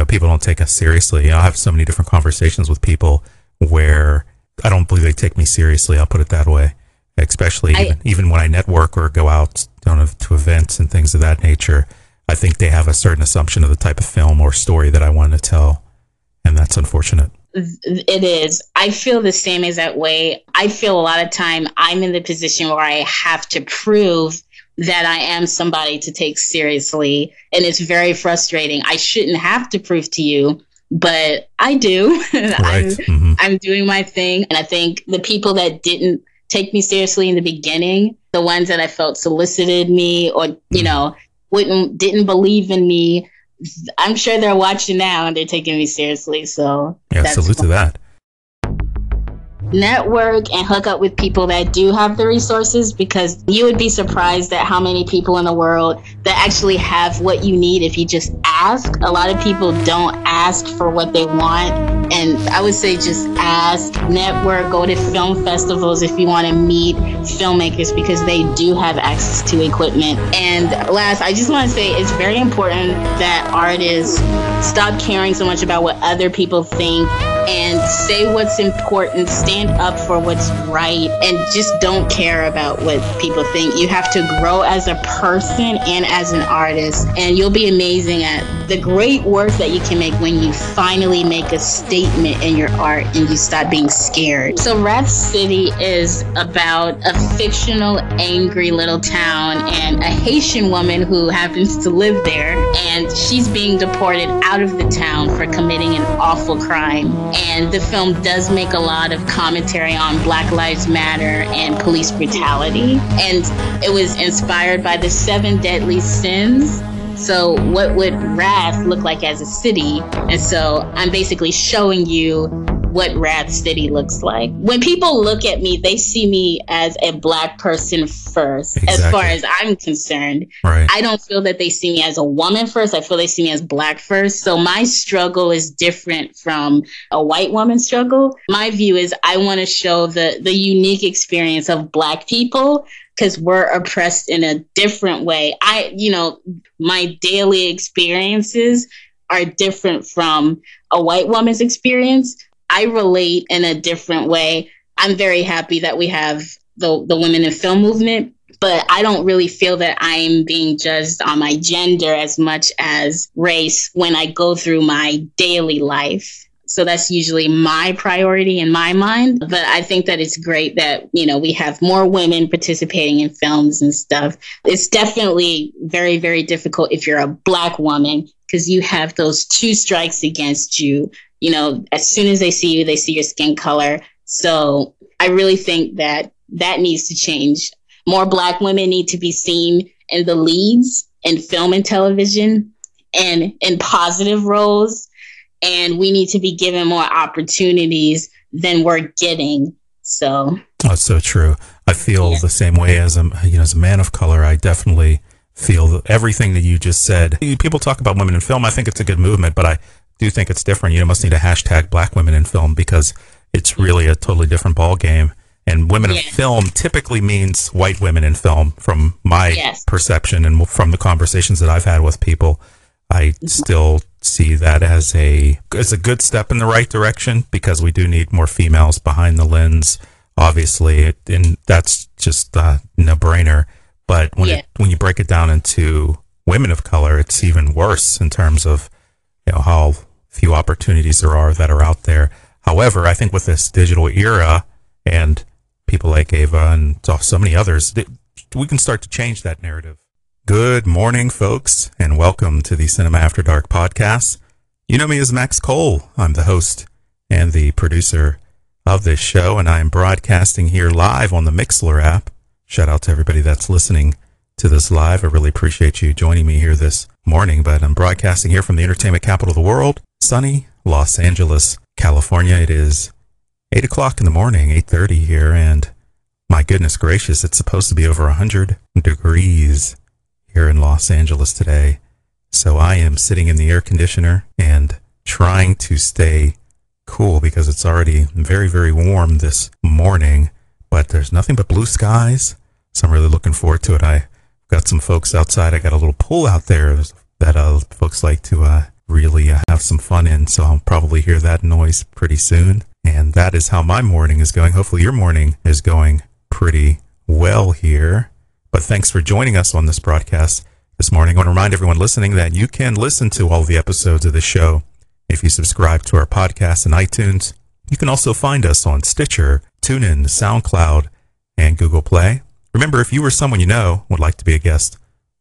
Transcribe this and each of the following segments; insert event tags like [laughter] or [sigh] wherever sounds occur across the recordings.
know, people don't take us seriously. You know, I have so many different conversations with people where I don't believe they take me seriously. I'll put it that way. Especially I- even, even when I network or go out know, to events and things of that nature. I think they have a certain assumption of the type of film or story that I want to tell, and that's unfortunate. It is. I feel the same exact way. I feel a lot of time I'm in the position where I have to prove that I am somebody to take seriously. And it's very frustrating. I shouldn't have to prove to you, but I do. [laughs] Right. I'm, hmm I'm doing my thing. And I think the people that didn't take me seriously in the beginning, the ones that I felt solicited me or, you know, wouldn't didn't believe in me, I'm sure they're watching now and they're taking me seriously. So Yeah, salute to that. Network and hook up with people that do have the resources because you would be surprised at how many people in the world that actually have what you need if you just ask. A lot of people don't ask for what they want. And I would say just ask, network, go to film festivals if you want to meet filmmakers because they do have access to equipment. And last, I just want to say it's very important that artists stop caring so much about what other people think and say what's important, stand up for what's right, and just don't care about what people think. You have to grow as a person and as an artist, and you'll be amazing at the great work that you can make when you finally make a statement in your art and you stop being scared. So, Wrath City is about a fictional, angry little town and a Haitian woman who happens to live there, and she's being deported out of the town for committing an awful crime. And the film does make a lot of commentary on Black Lives Matter and police brutality. And it was inspired by the seven deadly sins. So, what would Wrath look like as a city? And so, I'm basically showing you what Wrath City looks like. When people look at me, they see me as a black person first, as far as I'm concerned. Right. I don't feel that they see me as a woman first. I feel they see me as black first. So my struggle is different from a white woman's struggle. My view is I want to show the the unique experience of black people because we're oppressed in a different way. I, you know, my daily experiences are different from a white woman's experience. I relate in a different way. I'm very happy that we have the the women in film movement but I don't really feel that I'm being judged on my gender as much as race when I go through my daily life. So that's usually my priority in my mind. But I think that it's great that, you know, we have more women participating in films and stuff. It's definitely very, very difficult if you're a black woman because you have those two strikes against you. You know, as soon as they see you, they see your skin color. So I really think that that needs to change more black women need to be seen in the leads in film and television and in positive roles and we need to be given more opportunities than we're getting so That's so true. I feel Yeah. the same way as a you know as a man of color. I definitely feel everything that you just said. People talk about women in film. I think it's a good movement, but I do think it's different. You must need a hashtag Black women in film because it's really a totally different ball game. And women in film typically means white women in film, from my Yes. perception and from the conversations that I've had with people. I mm-hmm. still see that as a as a good step in the right direction because we do need more females behind the lens, obviously, and that's just a no brainer. But when Yeah. it, when you break it down into women of color, it's even worse in terms of you know how few opportunities there are that are out there. However, I think with this digital era and people like Ava and so many others, we can start to change that narrative. Good morning, folks, and welcome to the Cinema After Dark podcast. You know me as Max Cole. I'm the host and the producer of this show, and I'm broadcasting here live on the Mixlr app. Shout out to everybody that's listening to this live. I really appreciate you joining me here this morning, but I'm broadcasting here from the entertainment capital of the world, sunny Los Angeles, California. It is eight o'clock in the morning, eight thirty here, and my goodness gracious, it's supposed to be over a hundred degrees here in Los Angeles today. So I am sitting in the air conditioner and trying to stay cool because it's already very, very warm this morning, but there's nothing but blue skies. So I'm really looking forward to it. I got some folks outside. I got a little pool out there that uh, folks like to uh, really uh, have some fun in, so I'll probably hear that noise pretty soon. And that is how my morning is going. Hopefully, your morning is going pretty well here. But thanks for joining us on this broadcast this morning. I want to remind everyone listening that you can listen to all the episodes of the show if you subscribe to our podcast in iTunes. You can also find us on Stitcher, TuneIn, SoundCloud, and Google Play. Remember, if you or someone you know would like to be a guest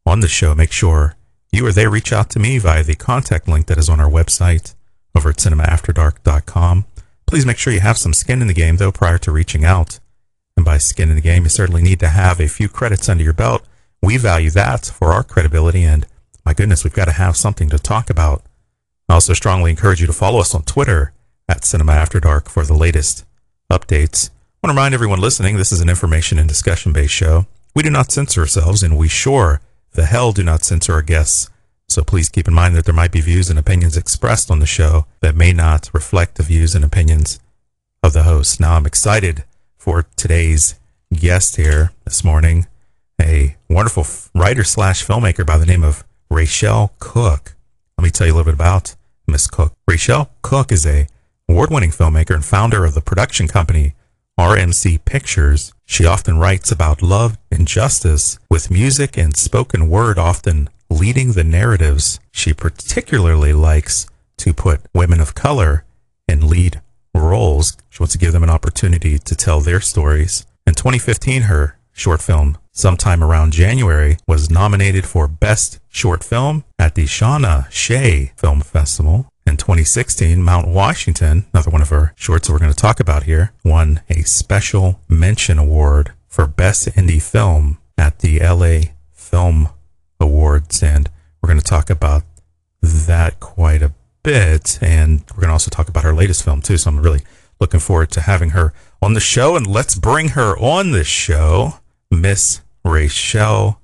on the show, make sure you or they reach out to me via the contact link that is on our website over at cinemaafterdark.com. Please make sure you have some skin in the game, though, prior to reaching out. And by skin in the game, you certainly need to have a few credits under your belt. We value that for our credibility, and my goodness, we've got to have something to talk about. I also strongly encourage you to follow us on Twitter at Cinema After Dark for the latest updates. I want to remind everyone listening this is an information and discussion based show. We do not censor ourselves, and we sure the hell do not censor our guests. So please keep in mind that there might be views and opinions expressed on the show that may not reflect the views and opinions of the host. Now, I'm excited for today's guest here this morning, a wonderful writer slash filmmaker by the name of Rachelle Cook. Let me tell you a little bit about Miss Cook. Rachelle Cook is a award-winning filmmaker and founder of the production company RMC Pictures, she often writes about love and justice, with music and spoken word often leading the narratives. She particularly likes to put women of color in lead roles. She wants to give them an opportunity to tell their stories. In 2015, her short film, sometime around January, was nominated for Best Short Film at the Shauna Shea Film Festival. In 2016, Mount Washington, another one of her shorts we're going to talk about here, won a special mention award for Best Indie Film at the LA Film Awards. And we're going to talk about that quite a bit. And we're going to also talk about her latest film, too. So I'm really looking forward to having her on the show. And let's bring her on the show, Miss Rachelle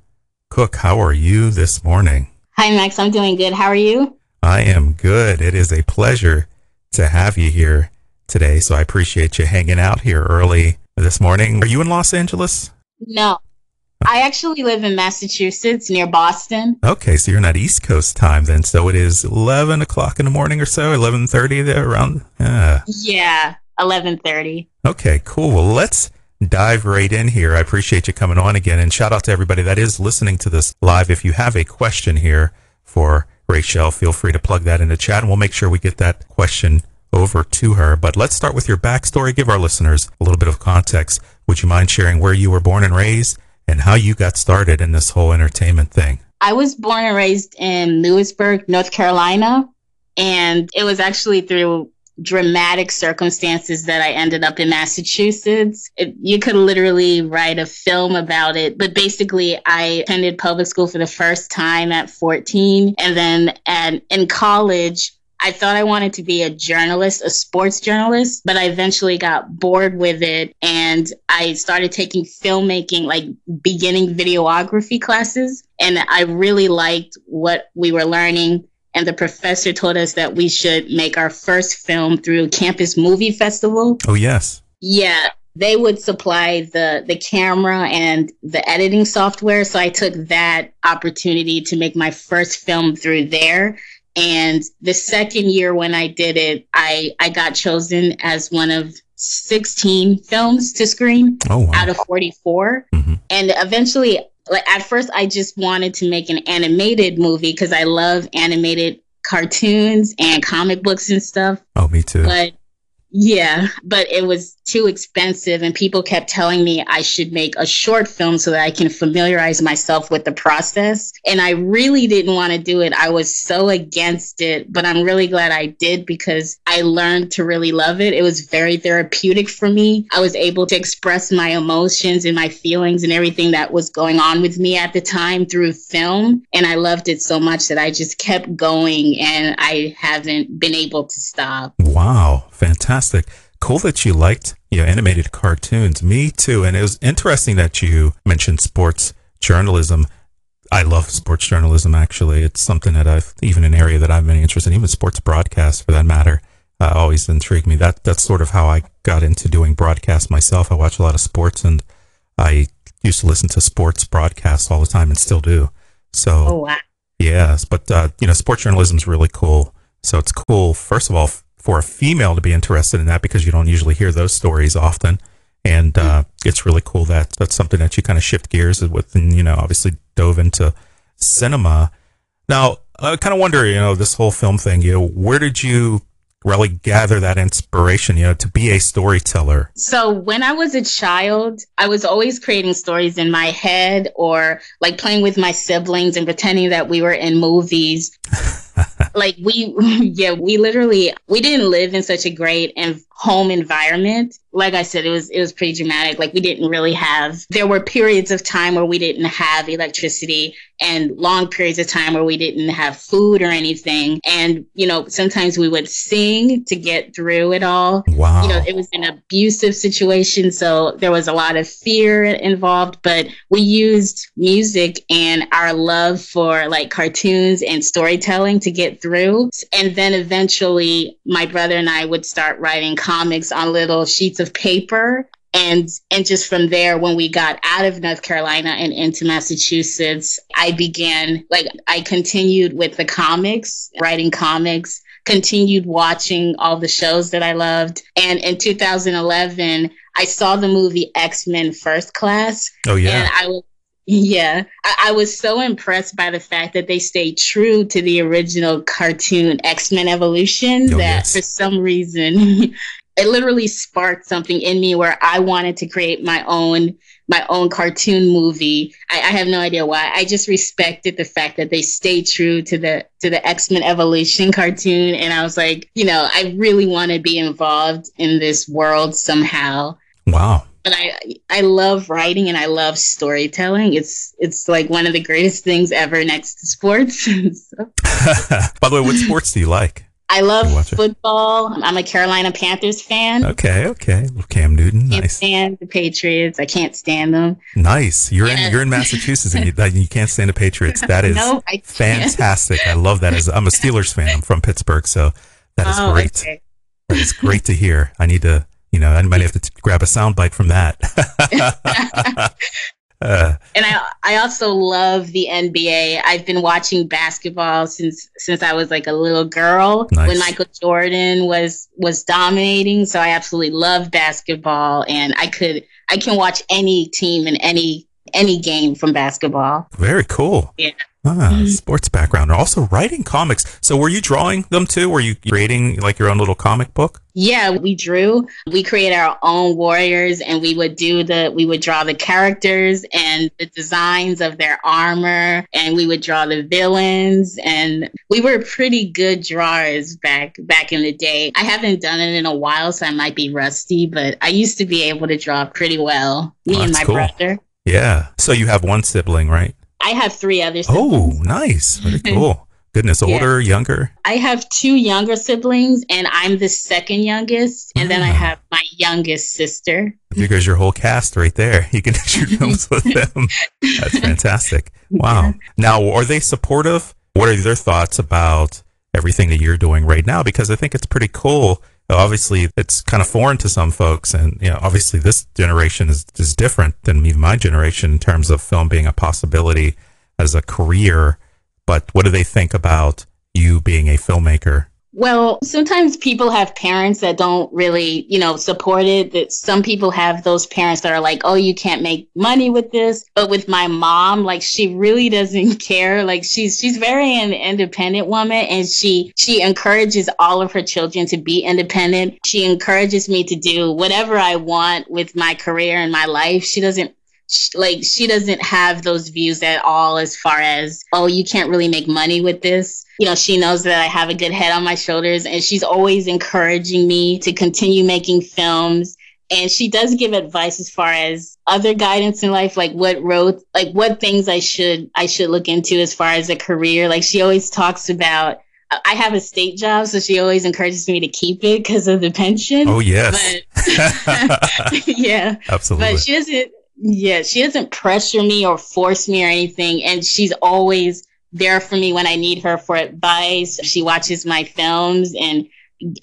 Cook. How are you this morning? Hi, Max. I'm doing good. How are you? I am good. It is a pleasure to have you here today. So I appreciate you hanging out here early this morning. Are you in Los Angeles? No. I actually live in Massachusetts near Boston. Okay, so you're not East Coast time then. So it is 11 o'clock in the morning or so, 11.30 there around? Yeah. Yeah, 11.30. Okay, cool. Well, let's dive right in here. I appreciate you coming on again. And shout out to everybody that is listening to this live. If you have a question here for Rachelle, feel free to plug that in the chat and we'll make sure we get that question over to her. But let's start with your backstory. Give our listeners a little bit of context. Would you mind sharing where you were born and raised and how you got started in this whole entertainment thing? I was born and raised in Louisburg, North Carolina. And it was actually through dramatic circumstances that I ended up in Massachusetts. It, you could literally write a film about it. But basically, I attended public school for the first time at 14. And then at, in college, I thought I wanted to be a journalist, a sports journalist, but I eventually got bored with it and I started taking filmmaking, like beginning videography classes. And I really liked what we were learning and the professor told us that we should make our first film through Campus Movie Festival. Oh, yes. Yeah. They would supply the the camera and the editing software, so I took that opportunity to make my first film through there. And the second year when I did it, I I got chosen as one of 16 films to screen oh, wow. out of 44. Mm-hmm. And eventually like at first I just wanted to make an animated movie because I love animated cartoons and comic books and stuff. Oh, me too. But yeah, but it was too expensive, and people kept telling me I should make a short film so that I can familiarize myself with the process. And I really didn't want to do it. I was so against it, but I'm really glad I did because I learned to really love it. It was very therapeutic for me. I was able to express my emotions and my feelings and everything that was going on with me at the time through film. And I loved it so much that I just kept going and I haven't been able to stop. Wow fantastic. Cool that you liked you know, animated cartoons. Me too. And it was interesting that you mentioned sports journalism. I love sports journalism. Actually, it's something that I've even an area that I've been interested in. Even sports broadcasts, for that matter, uh, always intrigued me. That that's sort of how I got into doing broadcasts myself. I watch a lot of sports, and I used to listen to sports broadcasts all the time, and still do. So, oh, wow. yes, but uh, you know, sports journalism is really cool So it's cool, first of all, for a female to be interested in that because you don't usually hear those stories often. And uh, it's really cool that that's something that you kind of shift gears with, and you know, obviously dove into cinema. Now, I kind of wonder, you know, this whole film thing, you know, where did you really gather that inspiration, you know, to be a storyteller? So when I was a child, I was always creating stories in my head or like playing with my siblings and pretending that we were in movies. [laughs] [laughs] like we [laughs] yeah, we literally we didn't live in such a great and home environment. Like I said, it was it was pretty dramatic. Like we didn't really have there were periods of time where we didn't have electricity and long periods of time where we didn't have food or anything. And, you know, sometimes we would sing to get through it all. Wow. You know, it was an abusive situation. So there was a lot of fear involved, but we used music and our love for like cartoons and storytelling to get through. And then eventually my brother and I would start writing comics on little sheets of paper. And and just from there when we got out of north carolina and into massachusetts i began like i continued with the comics writing comics continued watching all the shows that i loved. And in 2011 i saw the movie x-men first class. Oh yeah. And i was yeah, I, I, was so impressed by the fact that they stayed true to the original cartoon X Men Evolution Oh, that yes. for some reason [laughs] it literally sparked something in me where I wanted to create my own my own cartoon movie. I, I have no idea why. I just respected the fact that they stayed true to the to the X Men Evolution [laughs] cartoon, and I was like, you know, I really want to be involved in this world somehow wow but I I love writing and I love storytelling. It's it's like one of the greatest things ever next to sports. [laughs] So, [laughs] by the way what sports do you like I love You watch it? football. I'm a Carolina Panthers fan. okay okay cam newton Can't nice stand the Patriots. I can't stand them. nice you're in you're in massachusetts and you, that- you can't stand the patriots that [laughs] is no, I fantastic i love that as i'm a steelers fan i'm from pittsburgh so that is Oh, great okay. That is great to hear. I need to, you know, I might have to t- grab a soundbite from that. [laughs] [laughs] uh, And I I also love the NBA. I've been watching basketball since since I was like a little girl Nice. when Michael Jordan was was dominating. So I absolutely love basketball and I could I can watch any team in any any game from basketball. very cool. Yeah. Ah, Mhm. sports background. Also writing comics. So were you drawing them too? Were you creating like your own little comic book? Yeah, we drew. We created our own warriors and we would do the we would draw the characters and the designs of their armor and we would draw the villains and we were pretty good drawers back back in the day. I haven't done it in a while so I might be rusty, but I used to be able to draw pretty well. Me Oh, and my cool. brother. Yeah. So you have one sibling, right? I have 3 other Oh, nice. Very [laughs] cool. Goodness, Yeah. older, younger. I have two younger siblings and I'm the second youngest and then I Ah. have my youngest sister. Because your whole cast right there. [laughs] You can shoot films [laughs] with them. That's fantastic. Wow. Now, are they supportive? What are their thoughts about everything that you're doing right now? Because I think it's pretty cool. Obviously, it's kind of foreign to some folks, and you know, obviously, this generation is is different than even my generation in terms of film being a possibility as a career. But what do they think about you being a filmmaker? Well, sometimes people have parents that don't really, you know, support it. That some people have those parents that are like, "Oh, you can't make money with this." But with my mom, like she really [laughs] doesn't care. Like she's she's very an independent woman and she she encourages all of her children to be independent. She encourages me to do whatever I want with my career and my life. She doesn't like she doesn't have those views at all as far as oh you can't really make money with this. You know she knows that i have a good head on my shoulders and she's always encouraging me to continue making films. And she does give advice as far as other guidance in life like what road like what things i should i should look into as far as a career. Like she always talks about I have a state job, so she always encourages me to keep it because of the pension. Oh yes, But [laughs] [laughs] yeah, [laughs] absolutely. but she doesn't yeah she doesn't pressure me or force me or anything and she's always there for me when i need her for advice she watches my films and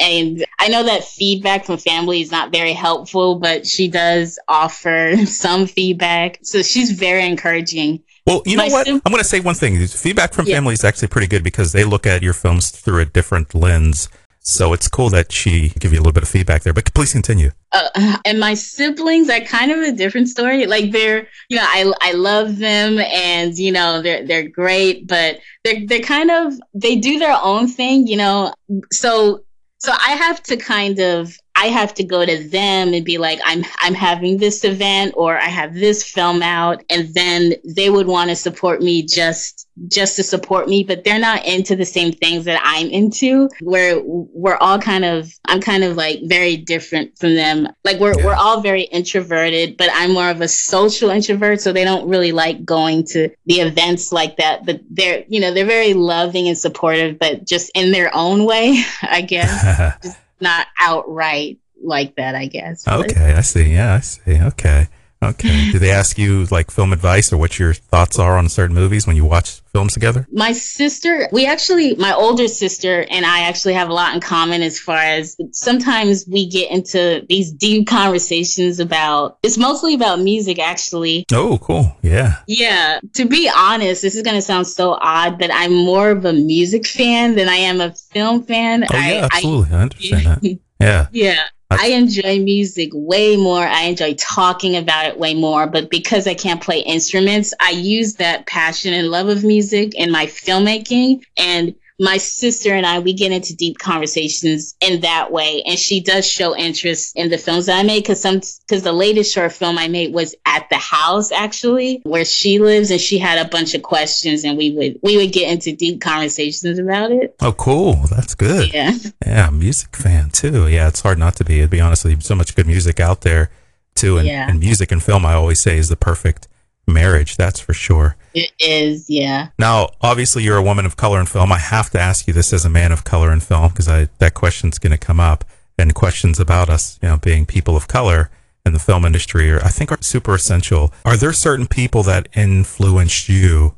and i know that feedback from family is not very helpful but she does offer [laughs] some feedback so she's very encouraging Well, you know what? Sim- I'm going to say one thing. Feedback from yeah. family is actually pretty good because they look at your films through a different lens. So it's cool that she give you a little bit of feedback there. But please continue. Uh, [laughs] and my siblings are kind of a different story. Like they're, you know, I I love them, and you know they're they're great, but they're they're kind of they do their own thing, you know. So so I have to kind of I have to go to them and be like, I'm I'm having this event or I have this film out, and then they would want to support me just just to support me, but they're not into the same things that I'm into. Where we're all kind of I'm kind of like very different from them. Like we're yeah. we're all very introverted, but I'm more of a social introvert, so they don't really like going to the events like that. But they're you know they're very loving and supportive, but just in their own way, [laughs] I guess. [laughs] not outright like that, I guess. Okay, I see. Yeah, I see. Okay. Okay. Do they ask you like film advice or what your thoughts are on certain movies when you watch films together? My sister, we actually, my older sister and I actually have a lot in common as far as sometimes we get into these deep conversations about, it's mostly about music actually. Oh, cool. Yeah. Yeah. To be honest, this is going to sound so odd, but I'm more of a music fan than I am a film fan. Oh, yeah, I, absolutely. I, I understand that. [laughs] Yeah. Yeah. I enjoy music way more. I enjoy talking about it way more. But because I can't play instruments, I use that passion and love of music in my filmmaking. And my sister and I, we get into deep conversations in that way. And she does show interest in the films that I made because some, because the latest short film I made was at the house actually where she lives and she had a bunch of questions and we would, we would get into deep conversations about it. Oh, cool. That's good. Yeah. Yeah. Music fan too. Yeah. It's hard not to be, to be honest with you. So much good music out there too. And, yeah. and music and film, I always say is the perfect marriage. That's for sure. It is, yeah. Now, obviously, you're a woman of color in film. I have to ask you this as a man of color in film because that question's going to come up, and questions about us, you know, being people of color in the film industry, are, I think, are super essential. Are there certain people that influenced you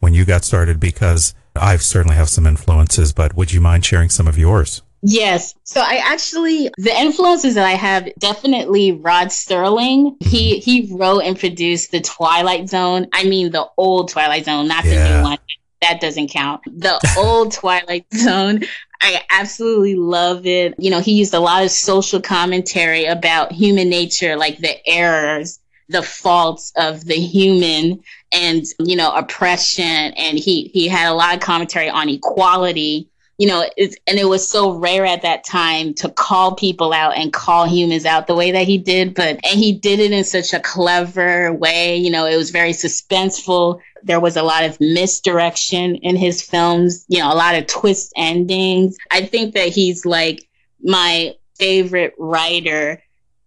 when you got started? Because I certainly have some influences, but would you mind sharing some of yours? Yes. So I actually the influences that I have definitely Rod Sterling. He he wrote and produced the Twilight Zone. I mean the old Twilight Zone, not yeah. the new one. That doesn't count. The [laughs] old Twilight Zone. I absolutely love it. You know, he used a lot of social commentary about human nature, like the errors, the faults of the human and, you know, oppression. And he he had a lot of commentary on equality you know, and it was so rare at that time to call people out and call humans out the way that he did. But, and he did it in such a clever way. You know, it was very suspenseful. There was a lot of misdirection in his films, you know, a lot of twist endings. I think that he's like my favorite writer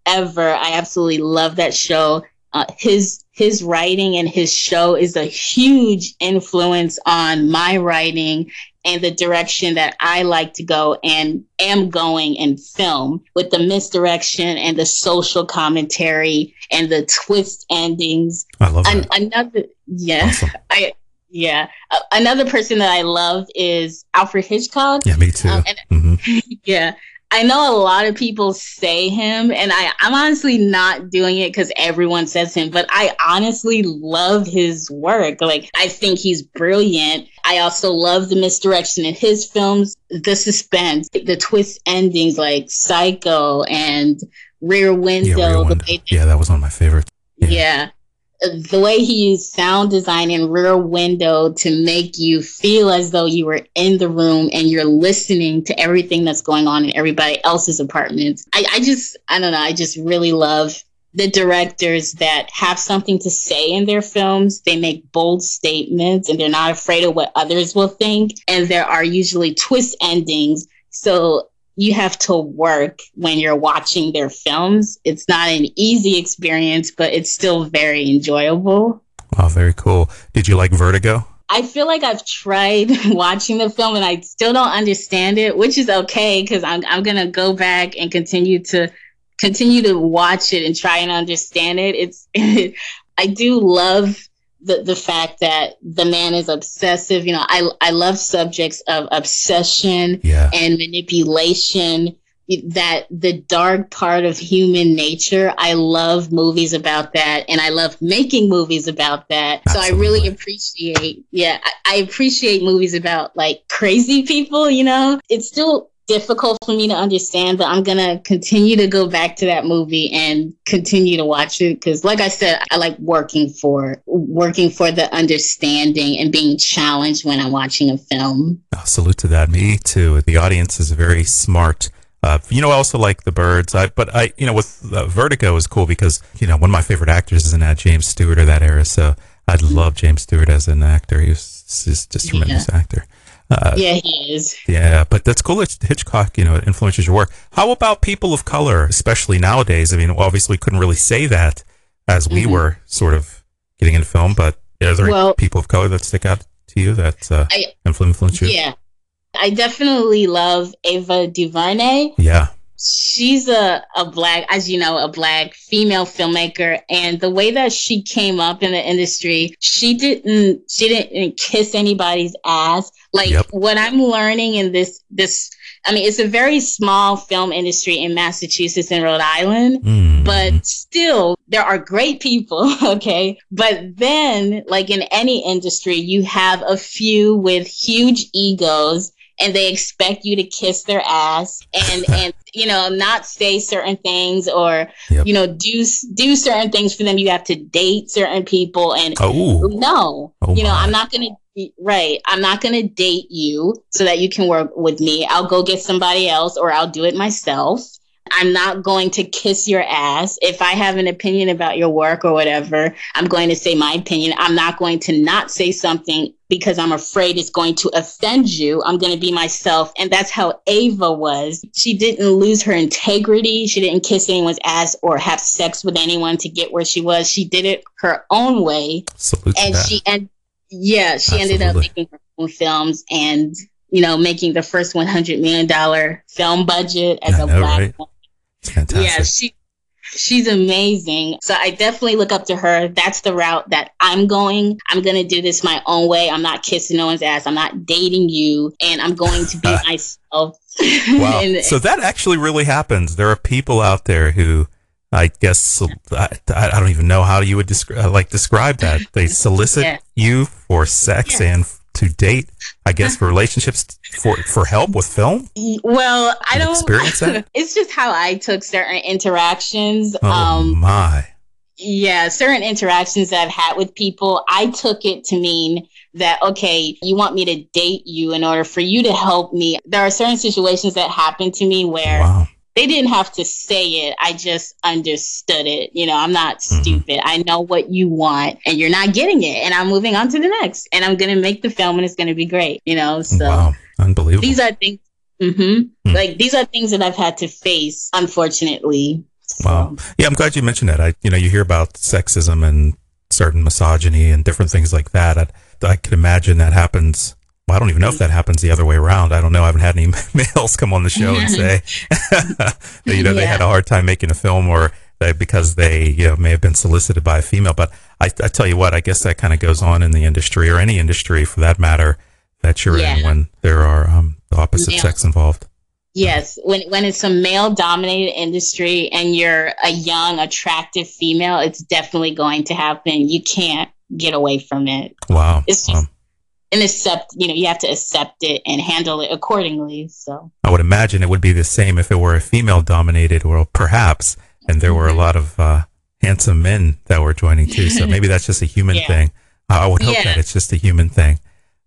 ever. I absolutely love that show. Uh, his his writing and his show is a huge influence on my writing and the direction that I like to go and am going in film with the misdirection and the social commentary and the twist endings. I love that. An- another, yeah, awesome. [laughs] I, yeah. Uh, another person that I love is Alfred Hitchcock. Yeah, me too. Um, and, mm-hmm. [laughs] Yeah. I know a lot of people say him, and I, I'm honestly not doing it because everyone says him, but I honestly love his work. Like, I think he's brilliant. I also love the misdirection in his films, the suspense, the twist endings like Psycho and Rear Window. Yeah, Rear Window. yeah that was one of my favorites. yeah. yeah the way he used sound design and rear window to make you feel as though you were in the room and you're listening to everything that's going on in everybody else's apartments. I, I just, I don't know, I just really love the directors that have something to say in their films. They make bold statements and they're not afraid of what others will think. And there are usually twist endings. So you have to work when you're watching their films. It's not an easy experience, but it's still very enjoyable. Oh, very cool. Did you like Vertigo? I feel like I've tried [laughs] watching the film and I still don't understand it, which is okay because I'm I'm gonna go back and continue to continue to watch it and try and understand it. It's [laughs] I do love the the fact that the man is obsessive. You know, I I love subjects of obsession yeah. and manipulation. that the dark part of human nature. I love movies about that, and I love making movies about that. Absolutely. So I really appreciate, yeah, I, I appreciate movies about like crazy people. You know, it's still difficult for me to understand, but I'm gonna continue to go back to that movie and continue to watch it because, like I said, I like working for working for the understanding and being challenged when I'm watching a film. Oh, salute to that. Me too. The audience is very smart. Uh, you know, I also like the birds. I, but I, you know, with uh, Vertigo is cool because you know one of my favorite actors is in that James Stewart of that era. So I love James Stewart as an actor. He's, he's just a tremendous yeah. actor. Uh, yeah, he is. Yeah, but that's cool that Hitchcock, you know, influences your work. How about people of color, especially nowadays? I mean, obviously, we couldn't really say that as we mm-hmm. were sort of getting into film, but are there well, people of color that stick out to you that uh, I, influence you? Yeah, I definitely love Ava DuVernay. Yeah she's a, a black as you know a black female filmmaker and the way that she came up in the industry she didn't she didn't kiss anybody's ass like yep. what i'm learning in this this i mean it's a very small film industry in massachusetts and rhode island mm. but still there are great people [laughs] okay but then like in any industry you have a few with huge egos and they expect you to kiss their ass and [laughs] and you know not say certain things or yep. you know do do certain things for them you have to date certain people and oh. no oh you know my. i'm not gonna right i'm not gonna date you so that you can work with me i'll go get somebody else or i'll do it myself I'm not going to kiss your ass. If I have an opinion about your work or whatever, I'm going to say my opinion. I'm not going to not say something because I'm afraid it's going to offend you. I'm going to be myself. And that's how Ava was. She didn't lose her integrity. She didn't kiss anyone's ass or have sex with anyone to get where she was. She did it her own way. And she, and yeah, she Absolutely. ended up making her own films and you know, making the first $100 million film budget as I a know, black right? woman fantastic. Yeah, she she's amazing. So I definitely look up to her. That's the route that I'm going. I'm going to do this my own way. I'm not kissing no one's ass. I'm not dating you and I'm going to be [laughs] uh, myself. wow. [laughs] and, so that actually really happens. There are people out there who I guess I, I don't even know how you would describe like describe that. They solicit yeah. you for sex yeah. and to date, I guess, for relationships for for help with film? Well, I don't experience that. [laughs] it's just how I took certain interactions. Oh um, my. Yeah, certain interactions that I've had with people, I took it to mean that okay, you want me to date you in order for you to help me. There are certain situations that happen to me where wow they didn't have to say it. I just understood it. You know, I'm not mm-hmm. stupid. I know what you want and you're not getting it. And I'm moving on to the next. And I'm going to make the film and it's going to be great. You know, so wow. unbelievable. These are things, mm-hmm, mm. like these are things that I've had to face, unfortunately. So. Wow. Yeah, I'm glad you mentioned that. I, you know, you hear about sexism and certain misogyny and different things like that. I, I could imagine that happens well, I don't even know if that happens the other way around. I don't know. I haven't had any [laughs] males come on the show and say [laughs] [laughs] that, you know, yeah. they had a hard time making a film or they, because they, you know, may have been solicited by a female. But I, I tell you what, I guess that kind of goes on in the industry or any industry for that matter that you're yeah. in when there are um, the opposite yeah. sex involved. Yes, when when it's a male dominated industry and you're a young, attractive female, it's definitely going to happen. You can't get away from it. Wow. It's just wow and accept you know you have to accept it and handle it accordingly so i would imagine it would be the same if it were a female dominated world perhaps and there were a mm-hmm. lot of uh, handsome men that were joining too so [laughs] maybe that's just a human yeah. thing i would hope yeah. that it's just a human thing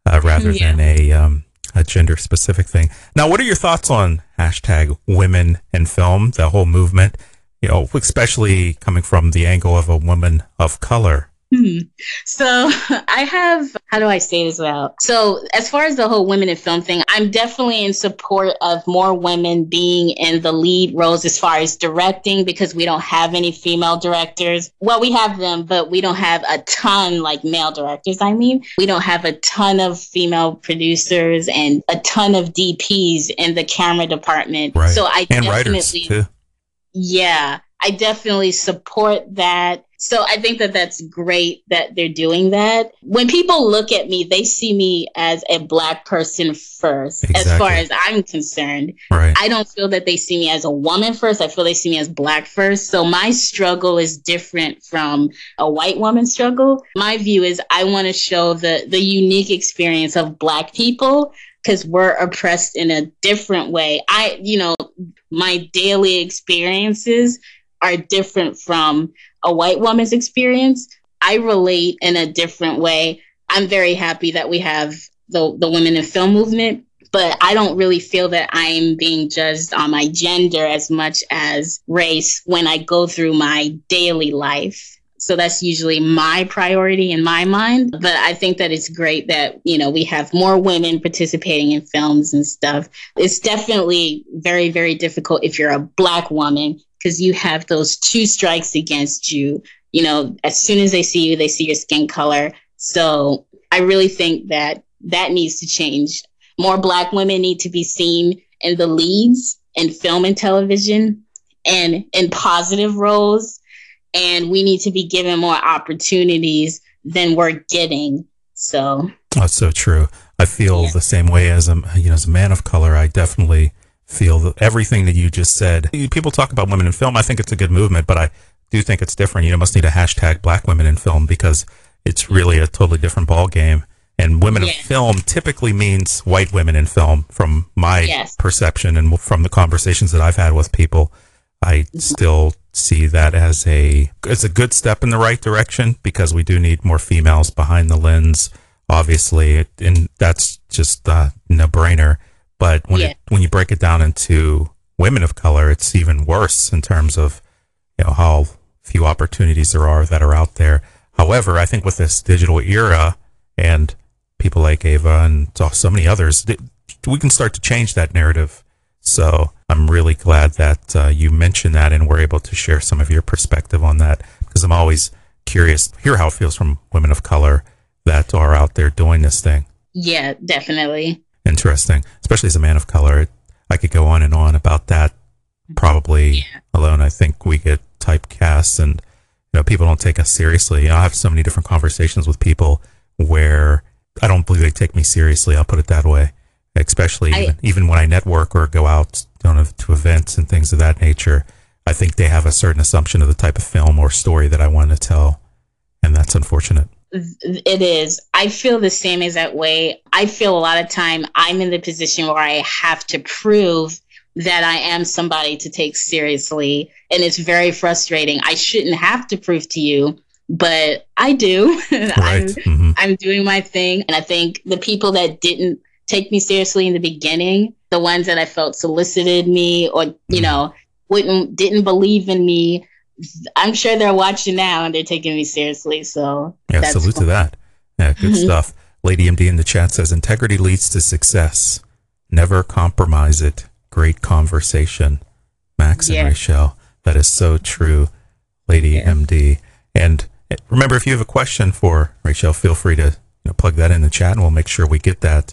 uh, rather [laughs] yeah. than a um, a gender specific thing now what are your thoughts on hashtag women in film the whole movement you know especially coming from the angle of a woman of color Hmm. So [laughs] I have, how do I say this well? So as far as the whole women in film thing, I'm definitely in support of more women being in the lead roles as far as directing because we don't have any female directors. Well, we have them, but we don't have a ton like male directors. I mean, we don't have a ton of female producers and a ton of DPs in the camera department. Right. So I and definitely, writers too. yeah. I definitely support that. So I think that that's great that they're doing that. When people look at me, they see me as a black person first, exactly. as far as I'm concerned. Right. I don't feel that they see me as a woman first. I feel they see me as black first. So my struggle is different from a white woman's struggle. My view is I want to show the the unique experience of black people because we're oppressed in a different way. I, you know, my daily experiences are different from a white woman's experience. I relate in a different way. I'm very happy that we have the, the women in film movement, but I don't really feel that I'm being judged on my gender as much as race when I go through my daily life. So that's usually my priority in my mind. But I think that it's great that, you know, we have more women participating in films and stuff. It's definitely very, very difficult if you're a black woman because you have those two strikes against you. You know, as soon as they see you, they see your skin color. So I really think that that needs to change. More Black women need to be seen in the leads in film and television and in positive roles. And we need to be given more opportunities than we're getting. So that's so true. I feel yeah. the same way as a you know as a man of color. I definitely feel that everything that you just said. People talk about women in film. I think it's a good movement, but I do think it's different. You must need a hashtag Black women in film because it's really a totally different ball game. And women yes. in film typically means white women in film, from my yes. perception and from the conversations that I've had with people. I mm-hmm. still see that as a as a good step in the right direction because we do need more females behind the lens, obviously, and that's just a no brainer. But when yeah. it, when you break it down into women of color, it's even worse in terms of you know how few opportunities there are that are out there. However, I think with this digital era and people like Ava and so many others, we can start to change that narrative. So I'm really glad that uh, you mentioned that and we're able to share some of your perspective on that because I'm always curious to hear how it feels from women of color that are out there doing this thing. Yeah, definitely interesting, especially as a man of color. I could go on and on about that probably yeah. alone. I think we get typecast and, you know, people don't take us seriously. I have so many different conversations with people where I don't believe they take me seriously. I'll put it that way, especially I, even, even when I network or go out to events and things of that nature. I think they have a certain assumption of the type of film or story that I want to tell. And that's unfortunate it is. I feel the same as that way. I feel a lot of time I'm in the position where I have to prove that I am somebody to take seriously. And it's very frustrating. I shouldn't have to prove to you, but I do. [laughs] Right. I'm, mm-hmm. I'm doing my thing. And I think the people that didn't take me seriously in the beginning, the ones that I felt solicited me or, you mm-hmm. know, wouldn't didn't believe in me I'm sure they're watching now and they're taking me seriously. So yeah, salute cool. to that. Yeah, good mm-hmm. stuff. Lady MD in the chat says integrity leads to success. Never compromise it. Great conversation, Max yeah. and Rachel. That is so true, Lady yeah. MD. And eh, remember, if you have a question for Rachel, feel free to you know, plug that in the chat, and we'll make sure we get that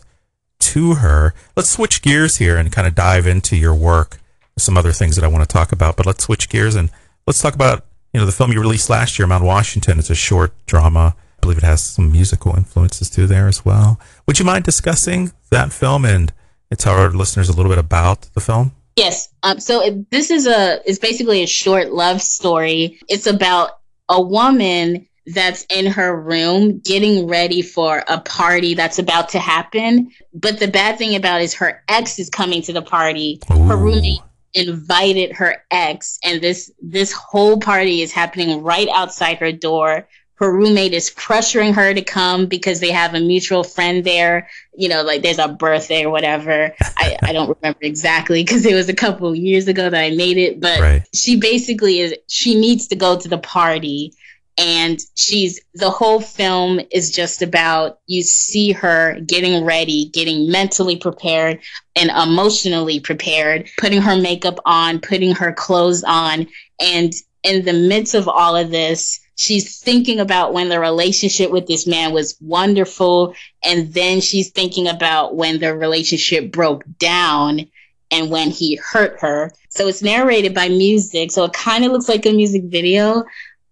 to her. Let's switch gears here and kind of dive into your work. Some other things that I want to talk about, but let's switch gears and let's talk about you know the film you released last year, Mount Washington. It's a short drama. I believe it has some musical influences too there as well. Would you mind discussing that film and tell our listeners a little bit about the film? Yes. Um, so it, this is a it's basically a short love story. It's about a woman that's in her room getting ready for a party that's about to happen. But the bad thing about it is her ex is coming to the party. Ooh. Her roommate invited her ex and this this whole party is happening right outside her door. Her roommate is pressuring her to come because they have a mutual friend there. You know like there's a birthday or whatever. I, I don't remember exactly because it was a couple years ago that i made it but right. she basically is she needs to go to the party and she's the whole film is just about you see her getting ready getting mentally prepared and emotionally prepared putting her makeup on putting her clothes on and in the midst of all of this she's thinking about when the relationship with this man was wonderful and then she's thinking about when the relationship broke down and when he hurt her. So it's narrated by music. So it kind of looks like a music video.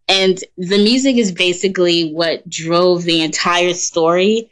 And the music is basically what drove the entire story.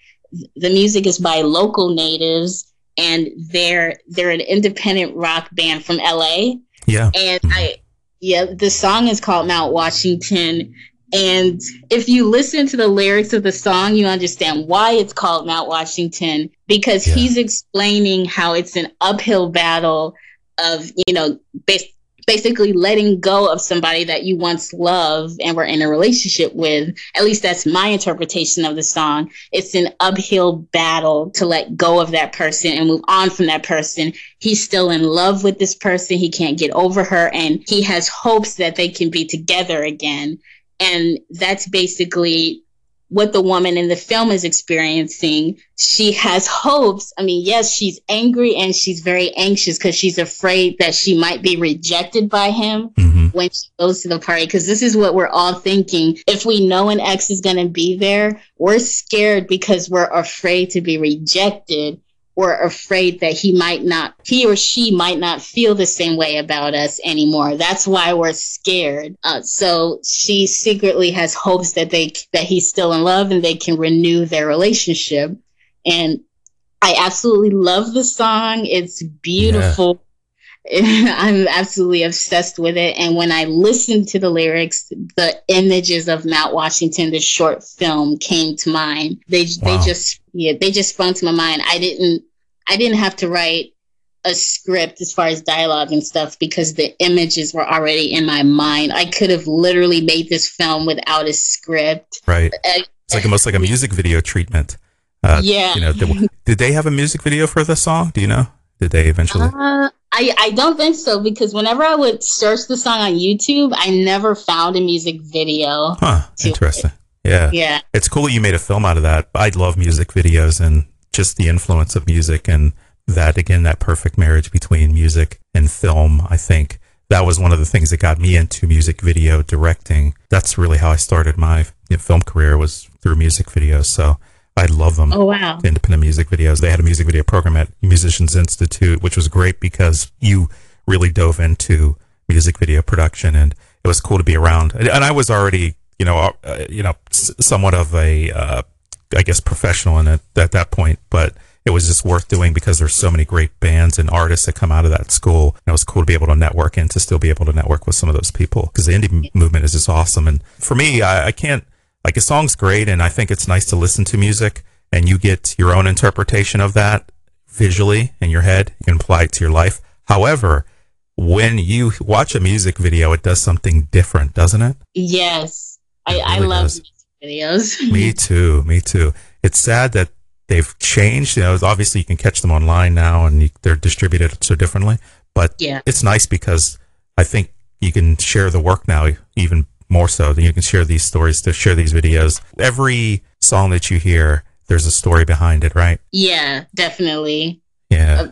The music is by local natives and they're they're an independent rock band from LA. Yeah. And. I yeah, the song is called Mount Washington and if you listen to the lyrics of the song, you understand why it's called Mount Washington because yeah. he's explaining how it's an uphill battle of, you know, bas- basically letting go of somebody that you once loved and were in a relationship with. At least that's my interpretation of the song. It's an uphill battle to let go of that person and move on from that person. He's still in love with this person. He can't get over her and he has hopes that they can be together again. And that's basically what the woman in the film is experiencing. She has hopes. I mean, yes, she's angry and she's very anxious because she's afraid that she might be rejected by him mm-hmm. when she goes to the party. Because this is what we're all thinking. If we know an ex is going to be there, we're scared because we're afraid to be rejected we're afraid that he might not, he or she might not feel the same way about us anymore. That's why we're scared. Uh, so she secretly has hopes that they, that he's still in love and they can renew their relationship. And I absolutely love the song. It's beautiful. [laughs] I'm absolutely obsessed with it. And when I listened to the lyrics, the images of Mount Washington, the short film, came to mind. They wow. they just yeah they just sprung to my mind. I didn't I didn't have to write a script as far as dialogue and stuff because the images were already in my mind. I could have literally made this film without a script. Right. Uh, it's like almost like a music video treatment. Uh, yeah. You know, did, did, they have a music video for the song? Do you know? Did they eventually? Uh, I, I don't think so because whenever I would search the song on YouTube, I never found a music video. Huh. Interesting. It. Yeah. Yeah. It's cool that you made a film out of that. I love music videos and just the influence of music and that again, that perfect marriage between music and film. I think that was one of the things that got me into music video directing. That's really how I started my film career was through music videos. So I love them. Oh wow! Independent music videos. They had a music video program at Musicians Institute, which was great because you really dove into music video production, and it was cool to be around. And I was already, you know, uh, you know, somewhat of a, uh, I guess, professional in it at that point, but it was just worth doing because there's so many great bands and artists that come out of that school. And it was cool to be able to network and to still be able to network with some of those people because the indie movement is just awesome. And for me, I, I can't like a song's great and I think it's nice to listen to music and you get your own interpretation of that visually in your head. You can apply it to your life. However, when you watch a music video, it does something different, doesn't it? Yes. It I, really I love videos. [laughs] me too. Me too. It's sad that they've changed. You know, obviously you can catch them online now and you, they're distributed so differently, but yeah. it's nice because I think you can share the work now even more so than you can share these stories to share these videos. Every song that you hear, there's a story behind it, right? Yeah, definitely. Yeah.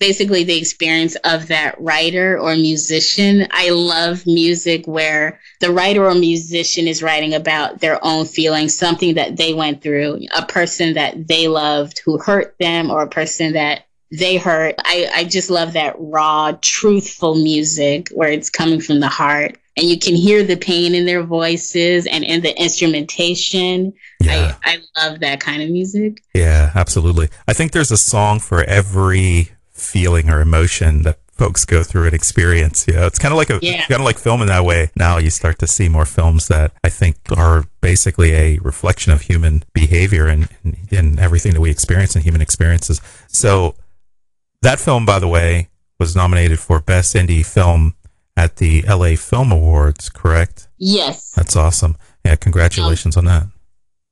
Basically, the experience of that writer or musician. I love music where the writer or musician is writing about their own feelings, something that they went through, a person that they loved who hurt them, or a person that they hurt. I, I just love that raw, truthful music where it's coming from the heart and you can hear the pain in their voices and in the instrumentation. Yeah. I, I love that kind of music. Yeah, absolutely. I think there's a song for every feeling or emotion that folks go through and experience. Yeah, it's kind of like a yeah. kind of like film in that way. Now you start to see more films that I think are basically a reflection of human behavior and, and, and everything that we experience in human experiences. So that film, by the way, was nominated for Best Indie Film at the LA Film Awards, correct? Yes. That's awesome. Yeah, congratulations um, on that.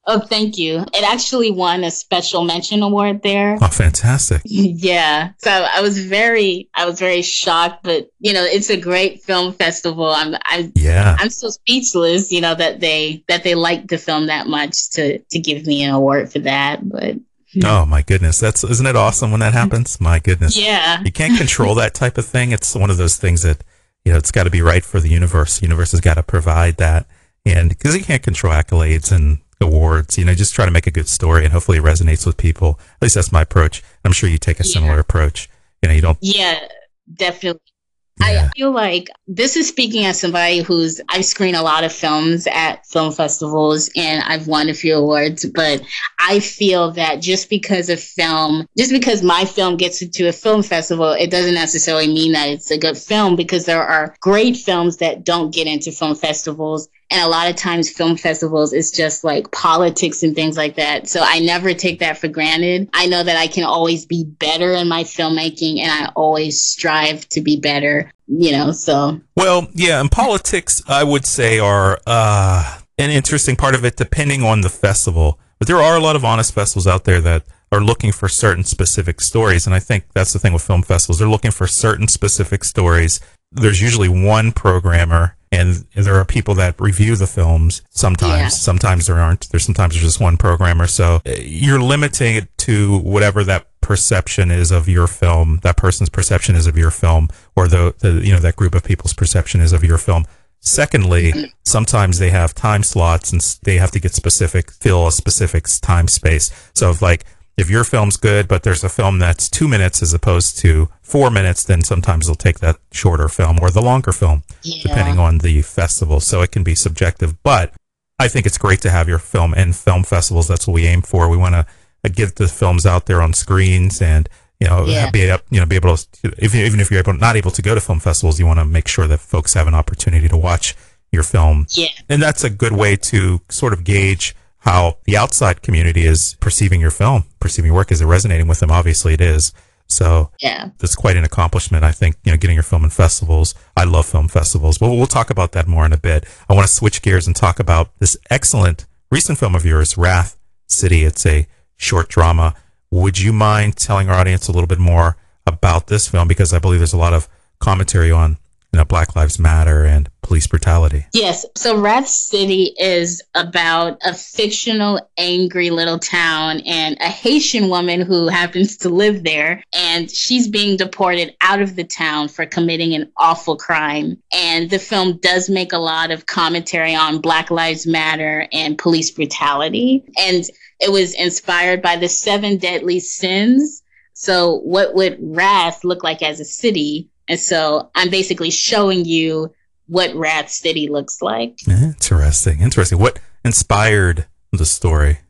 Oh, thank you. It actually won a special mention award there. Oh, fantastic. [laughs] yeah. So I was very I was very shocked, but you know, it's a great film festival. I'm I yeah. I'm so speechless, you know, that they that they liked the film that much to to give me an award for that. But Oh my goodness. That's isn't it awesome when that happens? My goodness. Yeah. You can't control that type of thing. It's one of those things that you know, it's got to be right for the universe. The universe has got to provide that. And because you can't control accolades and awards, you know, just try to make a good story and hopefully it resonates with people. At least that's my approach. I'm sure you take a similar approach. You know, you don't. Yeah. definitely I feel like this is speaking as somebody who's I've screened a lot of films at film festivals and I've won a few awards, but I feel that just because a film, just because my film gets into a film festival, it doesn't necessarily mean that it's a good film because there are great films that don't get into film festivals and a lot of times film festivals is just like politics and things like that. So I never take that for granted. I know that I can always be better in my filmmaking and I always strive to be better, you know, so. Well, yeah, and politics I would say are uh an interesting part of it depending on the festival. But there are a lot of honest festivals out there that are looking for certain specific stories. And I think that's the thing with film festivals. They're looking for certain specific stories. There's usually one programmer and there are people that review the films sometimes. Yeah. sometimes there aren't. There's sometimes there's just one programmer. So uh, you're limiting it to whatever that perception is of your film that person's perception is of your film or the, the you know that group of people's perception is of your film. Secondly sometimes they have time slots and they have to get specific fill a specific time space. So if like if your film's good, but there's a film that's two minutes as opposed to four minutes, then sometimes they'll take that shorter film or the longer film, yeah. depending on the festival. So it can be subjective, but I think it's great to have your film in film festivals. That's what we aim for. We want to uh, get the films out there on screens and you know yeah. be you know be able to if, even if you're able, not able to go to film festivals, you want to make sure that folks have an opportunity to watch your film. Yeah, and that's a good way to sort of gauge how the outside community is perceiving your film, perceiving your work. Is it resonating with them? Obviously, it is. So yeah, that's quite an accomplishment. I think you know getting your film in festivals. I love film festivals, but we'll talk about that more in a bit. I want to switch gears and talk about this excellent recent film of yours, Wrath City. It's a short drama. Would you mind telling our audience a little bit more about this film? Because I believe there's a lot of commentary on you know, Black Lives Matter and police brutality. Yes. So Wrath City is about a fictional, angry little town and a Haitian woman who happens to live there. And she's being deported out of the town for committing an awful crime. And the film does make a lot of commentary on Black Lives Matter and police brutality. And it was inspired by the seven deadly sins. So, what would Wrath look like as a city? And so I'm basically showing you what Wrath City looks like. Interesting. Interesting. What inspired the story?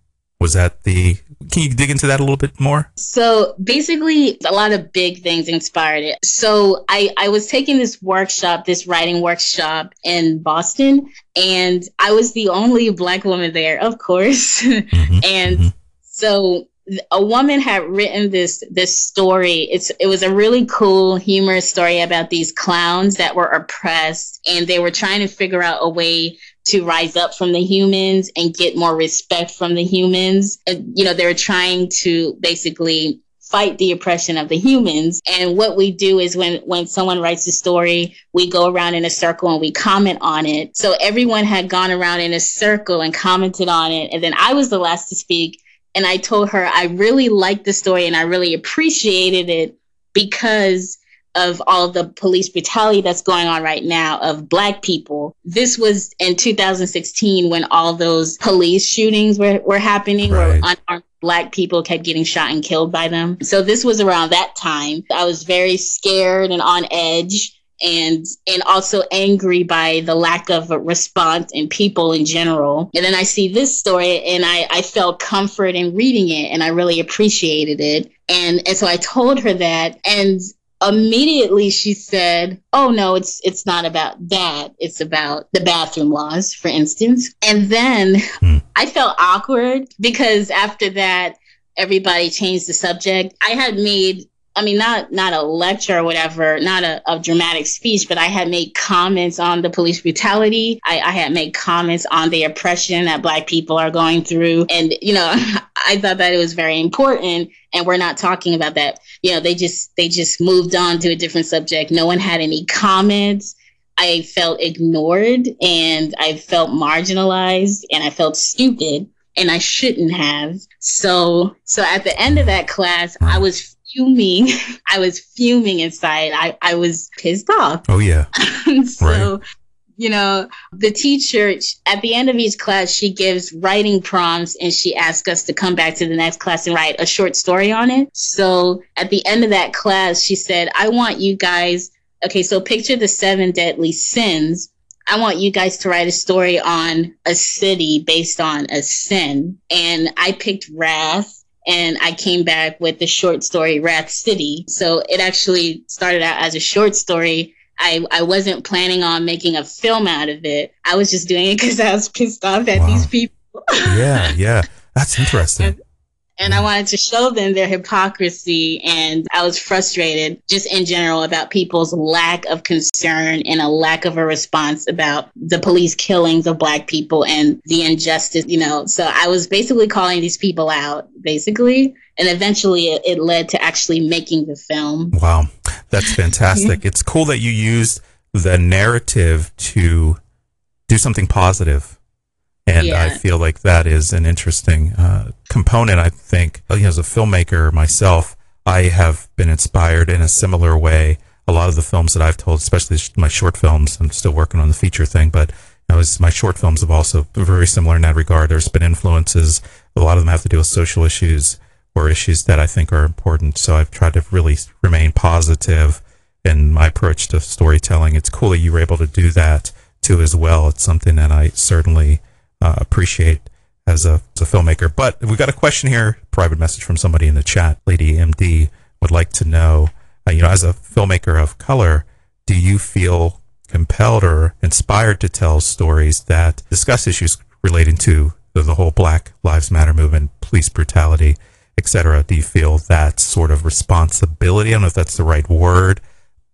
Was that the can you dig into that a little bit more? So basically a lot of big things inspired it. So I, I was taking this workshop, this writing workshop in Boston, and I was the only black woman there, of course. [laughs] Mm-hmm, and mm-hmm. so a woman had written this this story. It's it was a really cool humorous story about these clowns that were oppressed and they were trying to figure out a way to rise up from the humans and get more respect from the humans. And you know they were trying to basically fight the oppression of the humans. And what we do is when when someone writes a story we go around in a circle and we comment on it. So everyone had gone around in a circle and commented on it. And then i was the last to speak and I told her I really liked the story and I really appreciated it because of all the police brutality that's going on right now of black people. This was in 2016 when all those police shootings were, were happening right. where unarmed black people kept getting shot and killed by them. So this was around that time. I was very scared and on edge and and also angry by the lack of a response in people in general. And then I see this story and I, I felt comfort in reading it and I really appreciated it. And and so I told her that and immediately she said, "Oh no, it's it's not about that. It's about the bathroom laws, for instance." And then hmm. I felt awkward because after that everybody changed the subject. I had made I mean, not not a lecture or whatever, not a, a dramatic speech, but I had made comments on the police brutality. I, I had made comments on the oppression that Black people are going through, and you know, [laughs] I thought that it was very important. And we're not talking about that. You know, they just they just moved on to a different subject. No one had any comments. I felt ignored and I felt marginalized and I felt stupid and I shouldn't have. So so at the end of that class, I was fuming. [laughs] I was fuming inside. I, I was pissed off. Oh yeah. [laughs] so right. you know, the teacher at the end of each class, she gives writing prompts and she asks us to come back to the next class and write a short story on it. So at the end of that class, she said, I want you guys, okay, so picture the seven deadly sins. I want you guys to write a story on a city based on a sin. And I picked Wrath and I came back with the short story Wrath City. So it actually started out as a short story I, I wasn't planning on making a film out of it. I was just doing it [laughs] because I was pissed off at wow. these people. yeah, yeah. That's interesting. [laughs] And. I wanted to show them their hypocrisy. And I was frustrated just in general about people's lack of concern and a lack of a response about the police killings of Black people and the injustice, you know. So I was basically calling these people out, basically. And eventually it, it led to actually making the film. Wow. That's fantastic. it's cool that you used the narrative to do something positive. And yeah. I feel like that is an interesting uh, component. I think, you know, as a filmmaker myself, I have been inspired in a similar way. A lot of the films that I've told, especially my short films, I'm still working on the feature thing, but you know, my short films have also been very similar in that regard. There's been influences. A lot of them have to do with social issues or issues that I think are important. So I've tried to really remain positive in my approach to storytelling. It's cool that you were able to do that too as well. It's something that I certainly uh, appreciate as a, as a filmmaker. But we've got a question here, private message from somebody in the chat. Lady MD would like to know, uh, you know, as a filmmaker of color, do you feel compelled or inspired to tell stories that discuss issues relating to the, the whole Black Lives Matter movement, police brutality, etc. Do you feel that sort of responsibility? I don't know if that's the right word,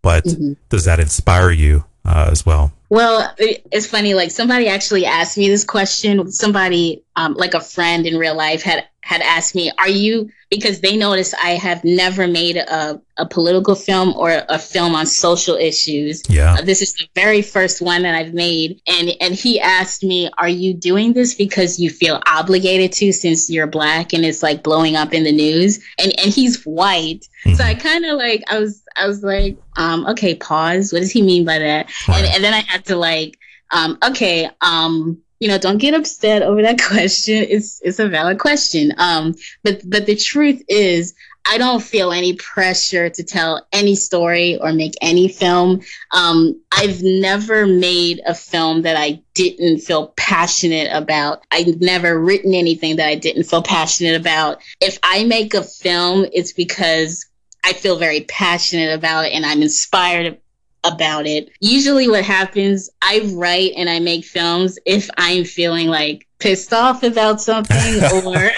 but mm-hmm. does that inspire you uh, as well? Well, it's funny. Like somebody actually asked me this question. Somebody, um, like a friend in real life, had had asked me, "Are you?" Because they noticed I have never made a, a political film or a film on social issues. Yeah, uh, this is the very first one that I've made, and and he asked me, "Are you doing this because you feel obligated to, since you're black and it's like blowing up in the news?" And and he's white, mm-hmm. so I kind of like I was I was like, um, okay, pause. What does he mean by that? And and then I had to like, um, okay, um you know, don't get upset over that [laughs] question. It's it's a valid question. Um, but but the truth is, I don't feel any pressure to tell any story or make any film. Um, I've never made a film that I didn't feel passionate about. I've never written anything that I didn't feel passionate about. If I make a film, it's because I feel very passionate about it and I'm inspired about it. Usually, what happens, I write and I make films if I'm feeling like pissed off about something [laughs] or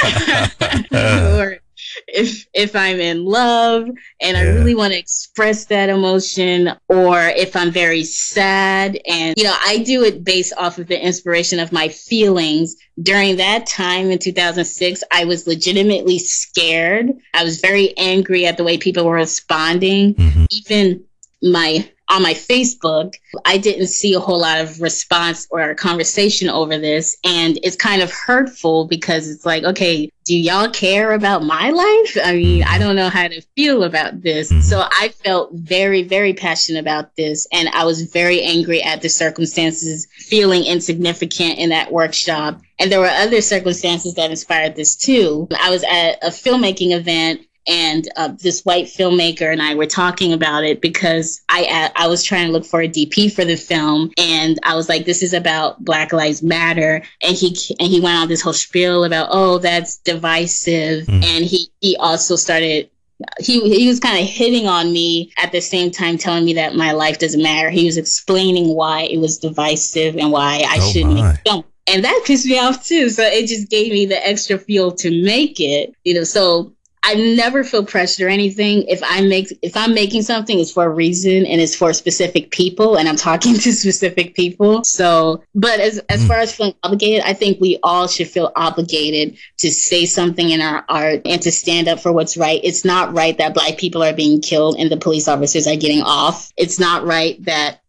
[laughs] or if if I'm in love and yeah. I really want to express that emotion or if I'm very sad and you know I do it based off of the inspiration of my feelings during that time in 2006 I was legitimately scared I was very angry at the way people were responding mm-hmm. even my on my Facebook, I didn't see a whole lot of response or conversation over this. And it's kind of hurtful because it's like, okay, do y'all care about my life? I mean, I don't know how to feel about this. Mm-hmm. So I felt very, very passionate about this. And I was very angry at the circumstances, feeling insignificant in that workshop. And there were other circumstances that inspired this too. I was at a filmmaking event and uh, this white filmmaker and I were talking about it because I I was trying to look for a DP for the film, and I was like, "This is about Black Lives Matter," and he and he went on this whole spiel about, "Oh, that's divisive," mm. and he he also started he he was kind of hitting on me at the same time telling me that my life doesn't matter. He was explaining why it was divisive and why I oh shouldn't my. film. And that pissed me off too. So it just gave me the extra fuel to make it. You know, so I never feel pressured or anything. If I make if I'm making something, it's for a reason and it's for specific people, and I'm talking [laughs] to specific people. So, but as as mm. far as feeling obligated, I think we all should feel obligated to say something in our art and to stand up for what's right. It's not right that black people are being killed and the police officers are getting off. It's not right that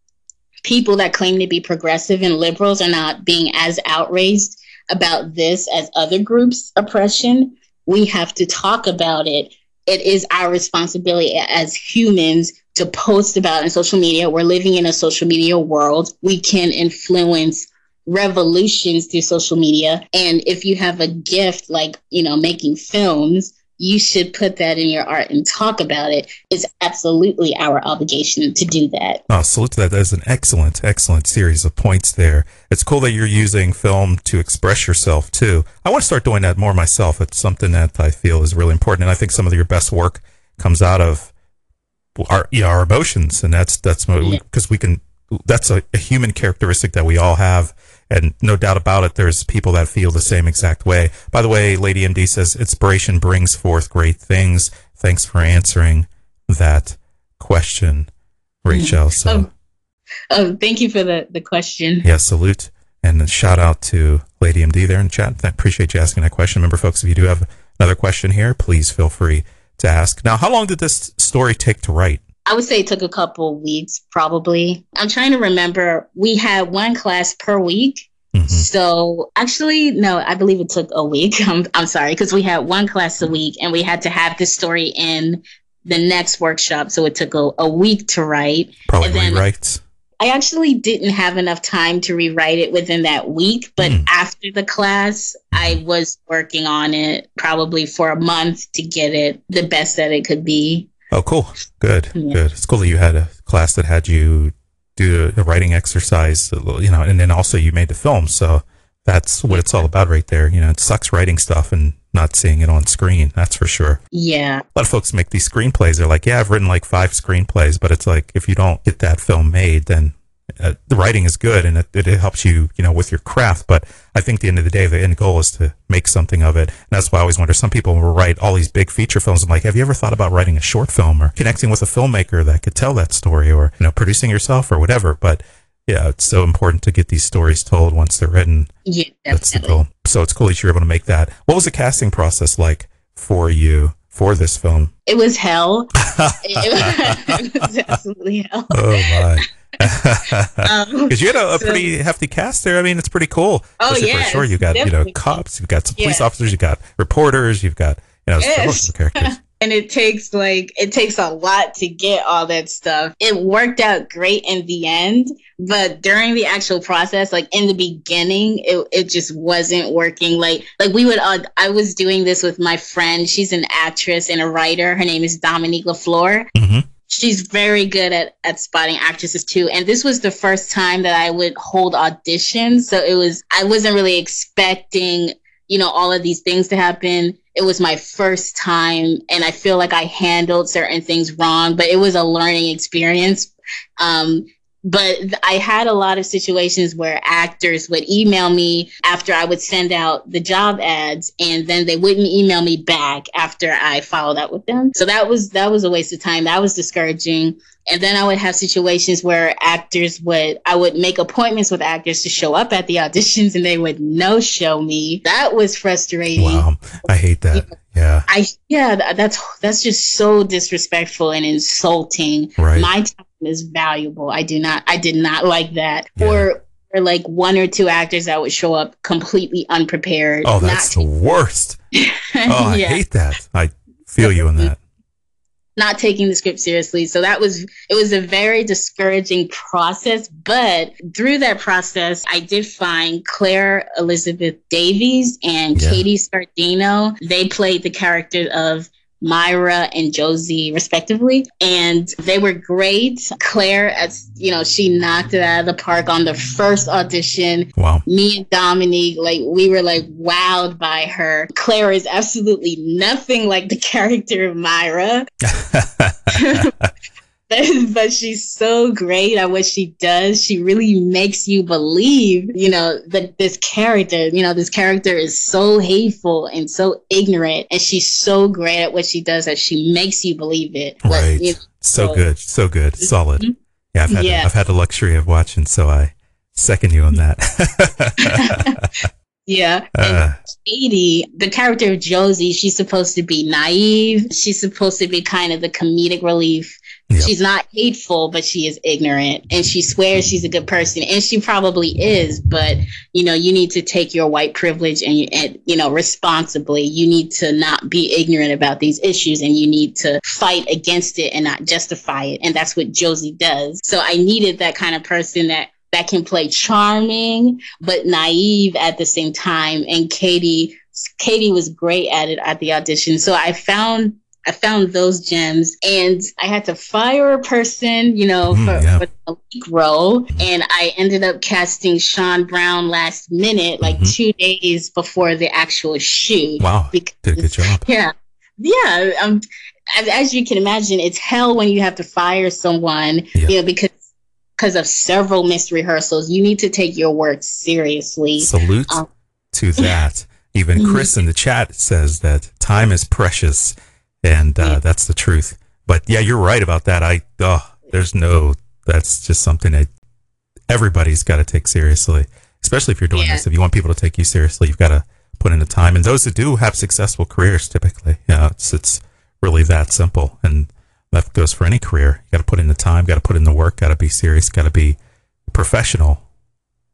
people that claim to be progressive and liberals are not being as outraged about this as other groups' oppression we have to talk about it. It is our responsibility as humans to post about in social media. We're living in a social media world. We can influence revolutions through social media. And if you have a gift like, you know, making films, you should put that in your art and talk about it. It's absolutely our obligation to do that. Oh, salute to that. That is an excellent, excellent series of points there. It's cool that you're using film to express yourself too. I want to start doing that more myself. It's something that I feel is really important. And I think some of your best work comes out of our, you know, our emotions. And that's, that's because we can, that's a, a human characteristic that we all have and no doubt about it, there's people that feel the same exact way. By the way, Lady MD says inspiration brings forth great things. Thanks for answering that question, Rachel. [laughs] So, oh, oh thank you for the, the question. Yeah, salute. And shout out to Lady MD there in the chat. I appreciate you asking that question. Remember, folks, if you do have another question here, please feel free to ask. Now, how long did this story take to write? I would say it took a couple weeks, probably. I'm trying to remember. We had one class per week. Mm-hmm. So actually, no, I believe it took a week. [laughs] I'm, I'm sorry, because we had one class a week and we had to have the story in the next workshop. So it took a, a week to write. Probably rewrites. I actually didn't have enough time to rewrite it within that week, but mm. after the class, I was working on it probably for a month to get it the best that it could be. Oh, cool. Good. Yeah. Good. It's cool that you had a class that had you do a writing exercise, you know, and then also you made the film. So that's what it's all about right there. You know, it sucks writing stuff and not seeing it on screen. That's for sure. Yeah. A lot of folks make these screenplays. They're like, yeah, I've written like five screenplays, but it's like, if you don't get that film made, then uh, the writing is good and it, it, helps you, you know, with your craft. But I think the end of the day, the end goal is to make something of it. And that's why I always wonder, some people will write all these big feature films. I'm like, have you ever thought about writing a short film or connecting with a filmmaker that could tell that story or, you know, producing yourself or whatever? But yeah, it's so important to get these stories told once they're written. Yeah, definitely. That's the goal. So it's cool that you're able to make that. What was the casting process like for you? for this film? It was hell. [laughs] it, was [laughs] absolutely hell. Oh my! [laughs] Because um, you had a, a so, pretty hefty cast there. I mean, it's pretty cool. Oh yeah, For sure. You got you know cops, you've got some police yeah. officers, you've got reporters, you've got you know yes. characters. [laughs] and it takes like it takes a lot to get all that stuff. It worked out great in the end, but during the actual process, like in the beginning, it it just wasn't working. Like like we would uh, I was doing this with my friend. She's an actress and a writer. Her name is Dominique Lafleur. Mm-hmm she's very good at, at spotting actresses too. And this was the first time that I would hold auditions. So it was, I wasn't really expecting, you know, all of these things to happen. It was my first time and I feel like I handled certain things wrong, but it was a learning experience. Um, but I had a lot of situations where actors would email me after I would send out the job ads and then they wouldn't email me back after I followed up with them. So that was that was a waste of time. That was discouraging. And then I would have situations where actors would I would make appointments with actors to show up at the auditions and they would no show me. That was frustrating. Wow. I hate that. Yeah. I yeah, that's that's just so disrespectful and insulting. Right. My time is valuable. I do not I did not like that. Yeah. Or or like one or two actors that would show up completely unprepared. Oh, that's the worst. [laughs] oh, I yeah. hate that. I feel you in that. Not taking the script seriously. So that was it was a very discouraging process, but through that process I did find Claire Elizabeth Davies and yeah. Katie Scardino. They played the character of Myra and Josie, respectively. And they were great. Claire, as you know, she knocked it out of the park on the first audition. Wow. Me and Dominique, like, we were like wowed by her. Claire is absolutely nothing like the [laughs] character of Myra. [laughs] [laughs] but she's so great at what she does. She really makes you believe, you know, that this character, you know, this character is so hateful and so ignorant, and she's so great at what she does that she makes you believe it. Right. But, you know, so, so, good, so good, mm-hmm. solid. Mm-hmm. Yeah, I've had yeah. I've had the luxury of watching, so I second you on that. [laughs] Yeah. [laughs] Uh, Katie, the character of Josie, she's supposed to be naive. She's supposed to be kind of the comedic relief Yep. She's not hateful, but she is ignorant and she swears she's a good person and she probably is, but you know, you need to take your white privilege and and, you know, responsibly. You need to not be ignorant about these issues and you need to fight against it and not justify it. And that's what Josie does. So I needed that kind of person that that can play charming but naive at the same time and Katie Katie was great at it at the audition. So I found I found those gems and I had to fire a person, you know, mm, for, yeah. for a week role. And I ended up casting Sean Brown last minute, like mm-hmm. two days before the actual shoot. Wow. Because, Did a good job. Yeah. Yeah. Um, as, as, you can imagine, it's hell when you have to fire someone, yeah. you know, because because of several missed rehearsals. You need to take your work seriously. Salute um, to that. Even. [laughs] Chris in the chat says that time is precious and uh, yeah. that's the truth. But yeah, you're right about that. I oh, there's no that's just something that everybody's got to take seriously, especially if you're doing yeah. this. If you want people to take you seriously, you've got to put in the time. And those that do have successful careers, typically, yeah, it's it's really that simple. And that goes for any career. You got to put in the time, got to put in the work, got to be serious, got to be professional.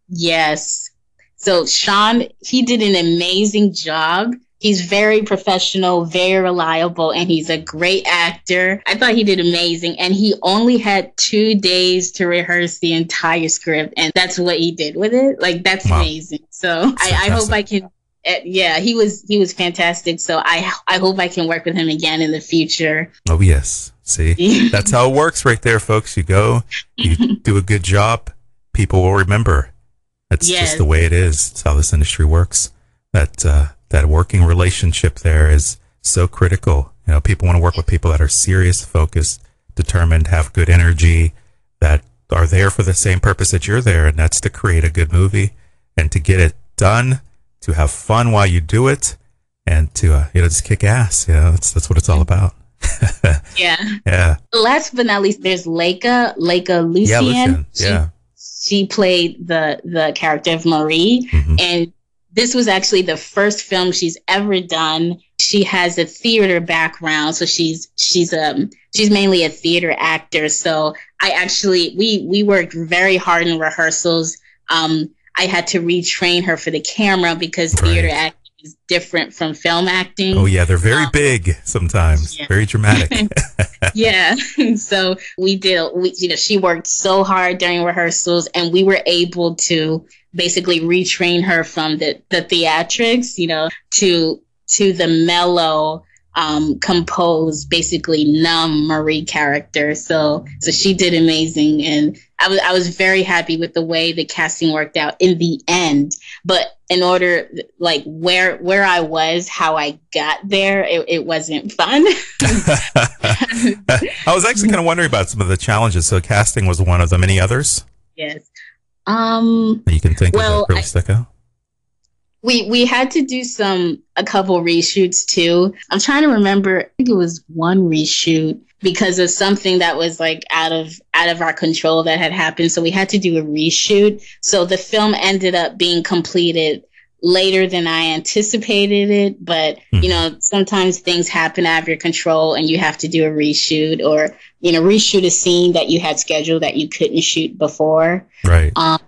Yes. So Sean, he did an amazing job He's very professional, very reliable, and he's a great actor. I thought he did amazing. And he only had two days to rehearse the entire script, and that's what he did with it. Like, that's wow. amazing. So I, I, hope I can. Uh, yeah, he was he was fantastic. So I I hope I can work with him again in the future. Oh yes, see [laughs] that's how it works right there, folks. You go, you [laughs] do a good job, people will remember. That's yes. just the way it is. It's how this industry works. That uh, that working relationship there is so critical. You know, people want to work with people that are serious, focused, determined, have good energy, that are there for the same purpose that you're there, and that's to create a good movie and to get it done, to have fun while you do it, and to uh, you know just kick ass. You know, that's that's what it's all about. [laughs] yeah. Yeah. Last but not least, there's Laika, Laika Lucien. Yeah, Lucien. yeah. She, she played the the character of Marie, mm-hmm. and this was actually the first film she's ever done. She has a theater background, so she's she's um she's mainly a theater actor. So I actually we we worked very hard in rehearsals. Um, I had to retrain her for the camera because right. theater acting is different from film acting. Oh yeah, they're very um, big sometimes, yeah. very dramatic. [laughs] [laughs] yeah, [laughs] so we did. We you know she worked so hard during rehearsals, and we were able to basically retrain her from the, the theatrics, you know, to to the mellow, um, composed, basically numb Marie character. So so she did amazing, and I was I was very happy with the way the casting worked out in the end. But in order, like where where I was, how I got there, it, it wasn't fun. [laughs] I was actually kind of wondering about some of the challenges. So casting was one of them. Any others? Yes. Um, you can think well, of that really stuck out. We we had to do some a couple reshoots too. I'm trying to remember. I think it was one reshoot because of something that was like out of out of our control that had happened. So we had to do a reshoot. So the film ended up being completed later than I anticipated it. But mm. you know, sometimes things happen out of your control, and you have to do a reshoot or you know reshoot a scene that you had scheduled that you couldn't shoot before. Right. Um,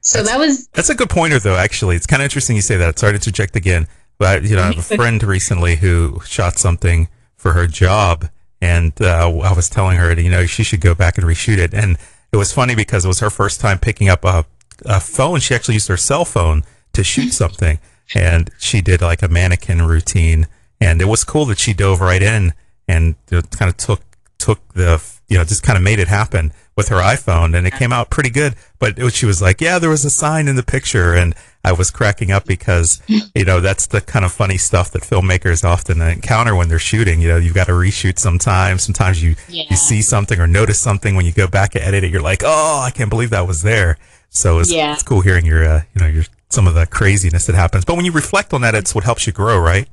so that's, that was that's a good pointer though. Actually, it's kind of interesting you say that. Sorry to interject again, but you know, I have a [laughs] friend recently who shot something for her job, and uh, I was telling her, you know, she should go back and reshoot it. And it was funny because it was her first time picking up a, a phone. She actually used her cell phone to shoot something, and she did like a mannequin routine, and it was cool that she dove right in and kind of took took the you know just kind of made it happen with her iPhone and it came out pretty good. But was, she was like, yeah, there was a sign in the picture. And I was cracking up because, you know, that's the kind of funny stuff that filmmakers often encounter when they're shooting. You know, you've got to reshoot sometimes. Sometimes you, yeah. you see something or notice something when you go back and edit it. You're like, oh, I can't believe that was there. So it's, yeah. it's cool hearing your, uh, you know, your, some of the craziness that happens. But when you reflect on that, it's what helps you grow, right?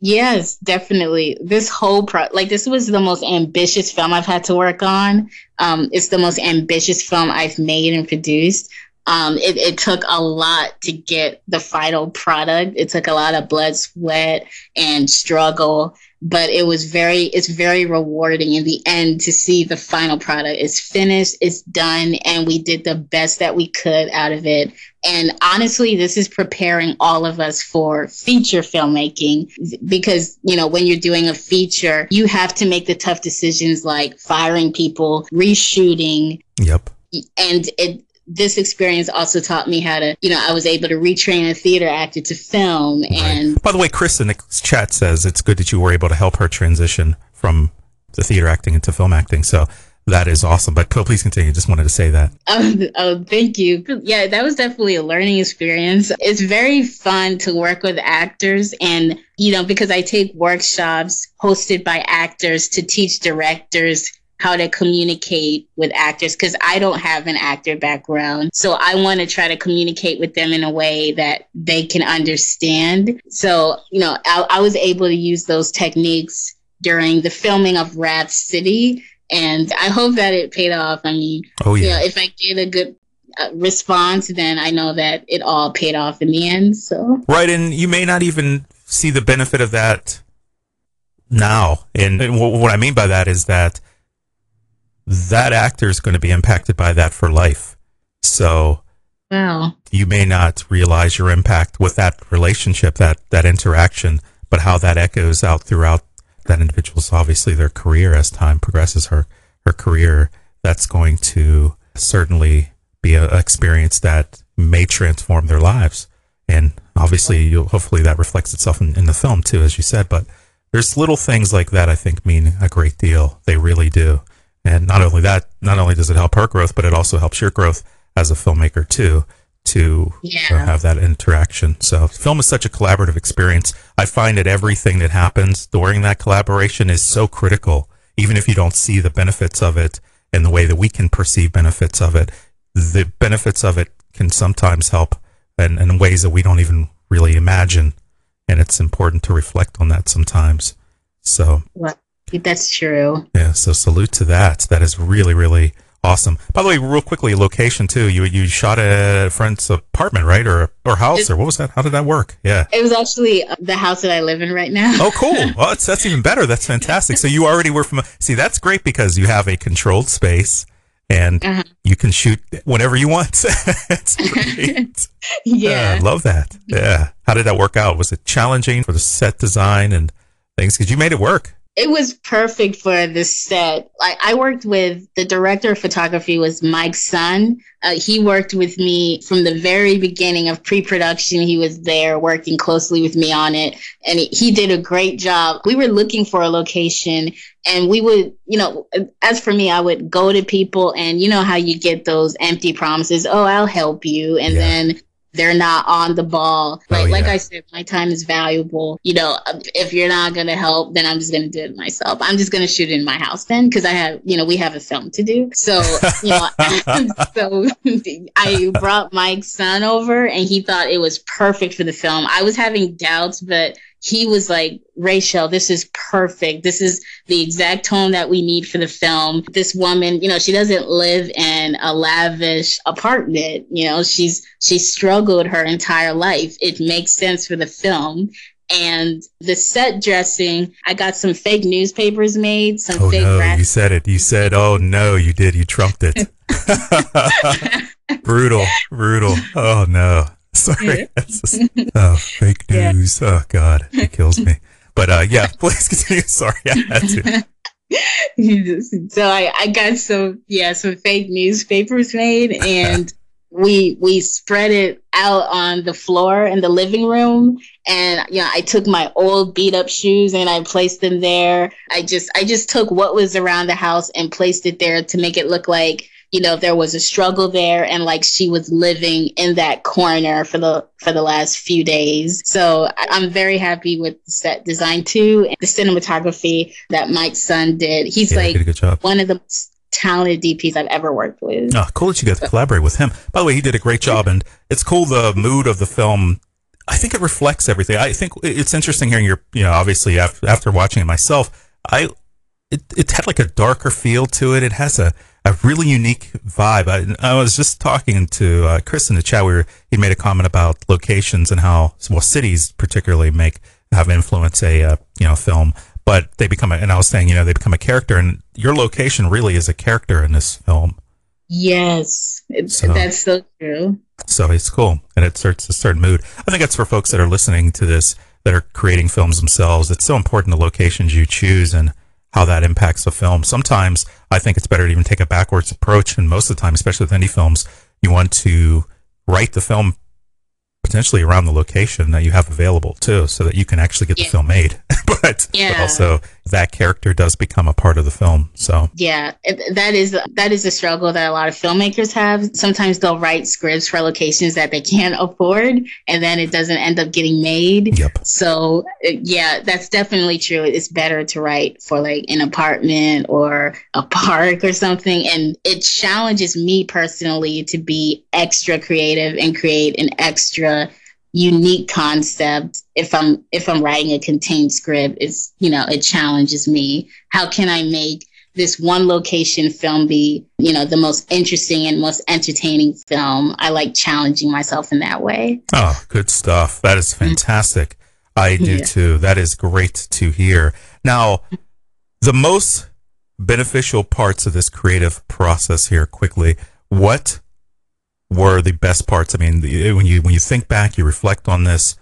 Yes, definitely. This whole pro like this was the most ambitious film I've had to work on. Um, it's the most ambitious film I've made and produced. Um, it, it took a lot to get the final product. It took a lot of blood, sweat, and struggle but it was very it's very rewarding in the end to see the final product it's finished it's done and we did the best that we could out of it and honestly this is preparing all of us for feature filmmaking because you know when you're doing a feature you have to make the tough decisions like firing people reshooting yep and it this experience also taught me how to, you know, I was able to retrain a theater actor to film. And right. by the way, Chris in the chat says it's good that you were able to help her transition from the theater acting into film acting. So that is awesome. But please continue. Just wanted to say that. [laughs] Oh, oh, thank you. Yeah, that was definitely a learning experience. It's very fun to work with actors and, you know, because I take workshops hosted by actors to teach directors how to communicate with actors because I don't have an actor background. So I want to try to communicate with them in a way that they can understand. So, you know, I, I was able to use those techniques during the filming of Wrath City. And I hope that it paid off. I mean, oh, yeah. You know, if I get a good uh, response, then I know that it all paid off in the end. So, right. And you may not even see the benefit of that now. And, and what I mean by that is that that actor is going to be impacted by that for life. So wow. you may not realize your impact with that relationship, that, that interaction, but how that echoes out throughout that individual's obviously their career as time progresses, her, her career, that's going to certainly be an experience that may transform their lives. And obviously, you'll, hopefully that reflects itself in, in the film too, as you said. But there's little things like that I think mean a great deal. They really do. And not only that, not only does it help her growth, but it also helps your growth as a filmmaker too, to yeah. have that interaction. So film is such a collaborative experience. I find that everything that happens during that collaboration is so critical, even if you don't see the benefits of it and the way that we can perceive benefits of it. The benefits of it can sometimes help in, in ways that we don't even really imagine. And it's important to reflect on that sometimes. So, that's true. Yeah, so salute to that. That is really, really awesome. By the way, real quickly, location too. You you shot at a friend's apartment, right, or or house, or what was that? How did that work? Yeah, it was actually uh, the house that I live in right now. oh, cool. [laughs] Well, that's that's even better. That's fantastic. So you already were from. See, that's great because you have a controlled space and uh-huh. you can shoot whenever you want. [laughs] it's [laughs] great. yeah, uh, love that. Yeah. How did that work out? Was it challenging for the set design and things? Because you made it work it was perfect for the set. Like I worked with the director of photography was Mike Sun. Uh, he worked with me from the very beginning of pre-production. He was there working closely with me on it, and he did a great job. We were looking for a location, and we would, you know, as for me, I would go to people, and you know how you get those empty promises. Oh, I'll help you, and yeah. then they're not on the ball. Oh, like, oh, yeah. like I said, my time is valuable. You know, if you're not going to help, then I'm just going to do it myself. I'm just going to shoot in my house then because I have, you know, we have a film to do. So, you know, [laughs] [laughs] so [laughs] I brought Mike Sun over and he thought it was perfect for the film. I was having doubts, but he was like, Rachel, this is perfect. This is the exact tone that we need for the film. This woman, you know, she doesn't live in a lavish apartment. You know, she's she struggled her entire life. It makes sense for the film. And the set dressing, I got some fake newspapers made, some oh, fake no, you said it. You said, oh no, you did. You trumped it. [laughs] [laughs] brutal, brutal. Oh no. [laughs] Sorry. Just, [laughs] oh, fake news. Yeah. Oh God, it kills me. [laughs] But uh, yeah, please continue. Sorry, I had to. so I, I got some yeah some fake newspapers made and we we spread it out on the floor in the living room and you know I took my old beat up shoes and I placed them there. I just I just took what was around the house and placed it there to make it look like you know there was a struggle there and like she was living in that corner for the for the last few days so i'm very happy with the set design too and the cinematography that Mike Sun did he's yeah, like job. one of the most talented DPs I've ever worked with. Oh, cool that you got to collaborate with him. By the way, he did a great job, and it's cool the mood of the film. I think it reflects everything. I think it's interesting hearing your, you know, obviously after, after watching it myself, I, it, it had like a darker feel to it. It has a, a really unique vibe. I, I was just talking to uh, Chris in the chat where he made a comment about locations and how well cities particularly make have influence a uh, you know film, but they become a, and I was saying you know they become a character, and your location really is a character in this film. Yes, so, that's so true. So it's cool, and it starts a certain mood. I think that's for folks that are listening to this that are creating films themselves. It's so important the locations you choose and how that impacts the film. Sometimes I think it's better to even take a backwards approach, and most of the time, especially with indie films, you want to write the film potentially around the location that you have available too, so that you can actually get yeah. the film made. [laughs] but, yeah. but also that character does become a part of the film. So yeah, that is that is a struggle that a lot of filmmakers have. Sometimes they'll write scripts for locations that they can't [laughs] afford, and then it doesn't end up getting made. Yep. So uh, yeah, that's definitely true. It's better to write for like an apartment or a park or something, and it challenges me personally to be extra creative and create an extra unique concept. If i'm if i'm writing a contained script it's you know it challenges me. How can i make this one location film be you know the most interesting and most entertaining film? I like challenging myself in that way. Oh good stuff. That is fantastic. I do yeah. too. That is great to hear. Now the most beneficial parts of this creative process here quickly what were the best parts? I mean, the, when you when you think back, you reflect on this.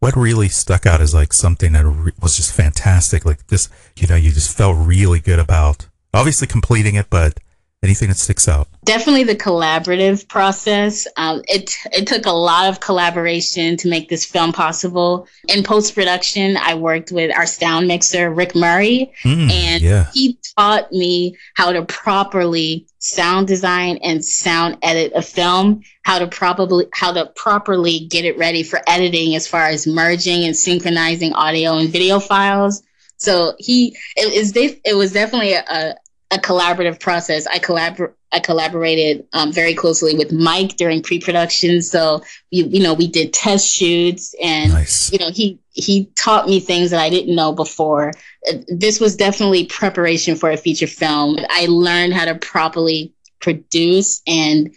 What really stuck out is like something that re- was just fantastic. Like this, you know, you just felt really good about obviously completing it, but anything that sticks out? Definitely the collaborative process. Um, it it took a lot of collaboration to make this film possible. In post-production i worked with our sound mixer rick murray mm, and yeah. he taught me how to properly sound design and sound edit a film how to probably how to properly get it ready for editing as far as merging and synchronizing audio and video files. So he it, is it was definitely a, a collaborative process. I collabor- I collaborated um, very closely with Mike during pre-production. So you, you know, we did test shoots, and nice. you know, he he taught me things that I didn't know before. Uh, this was definitely preparation for a feature film. I learned how to properly produce and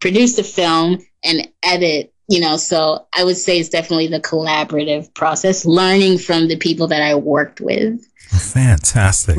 produce the film and edit. You know, so I would say it's definitely the collaborative process, learning from the people that I worked with. Fantastic.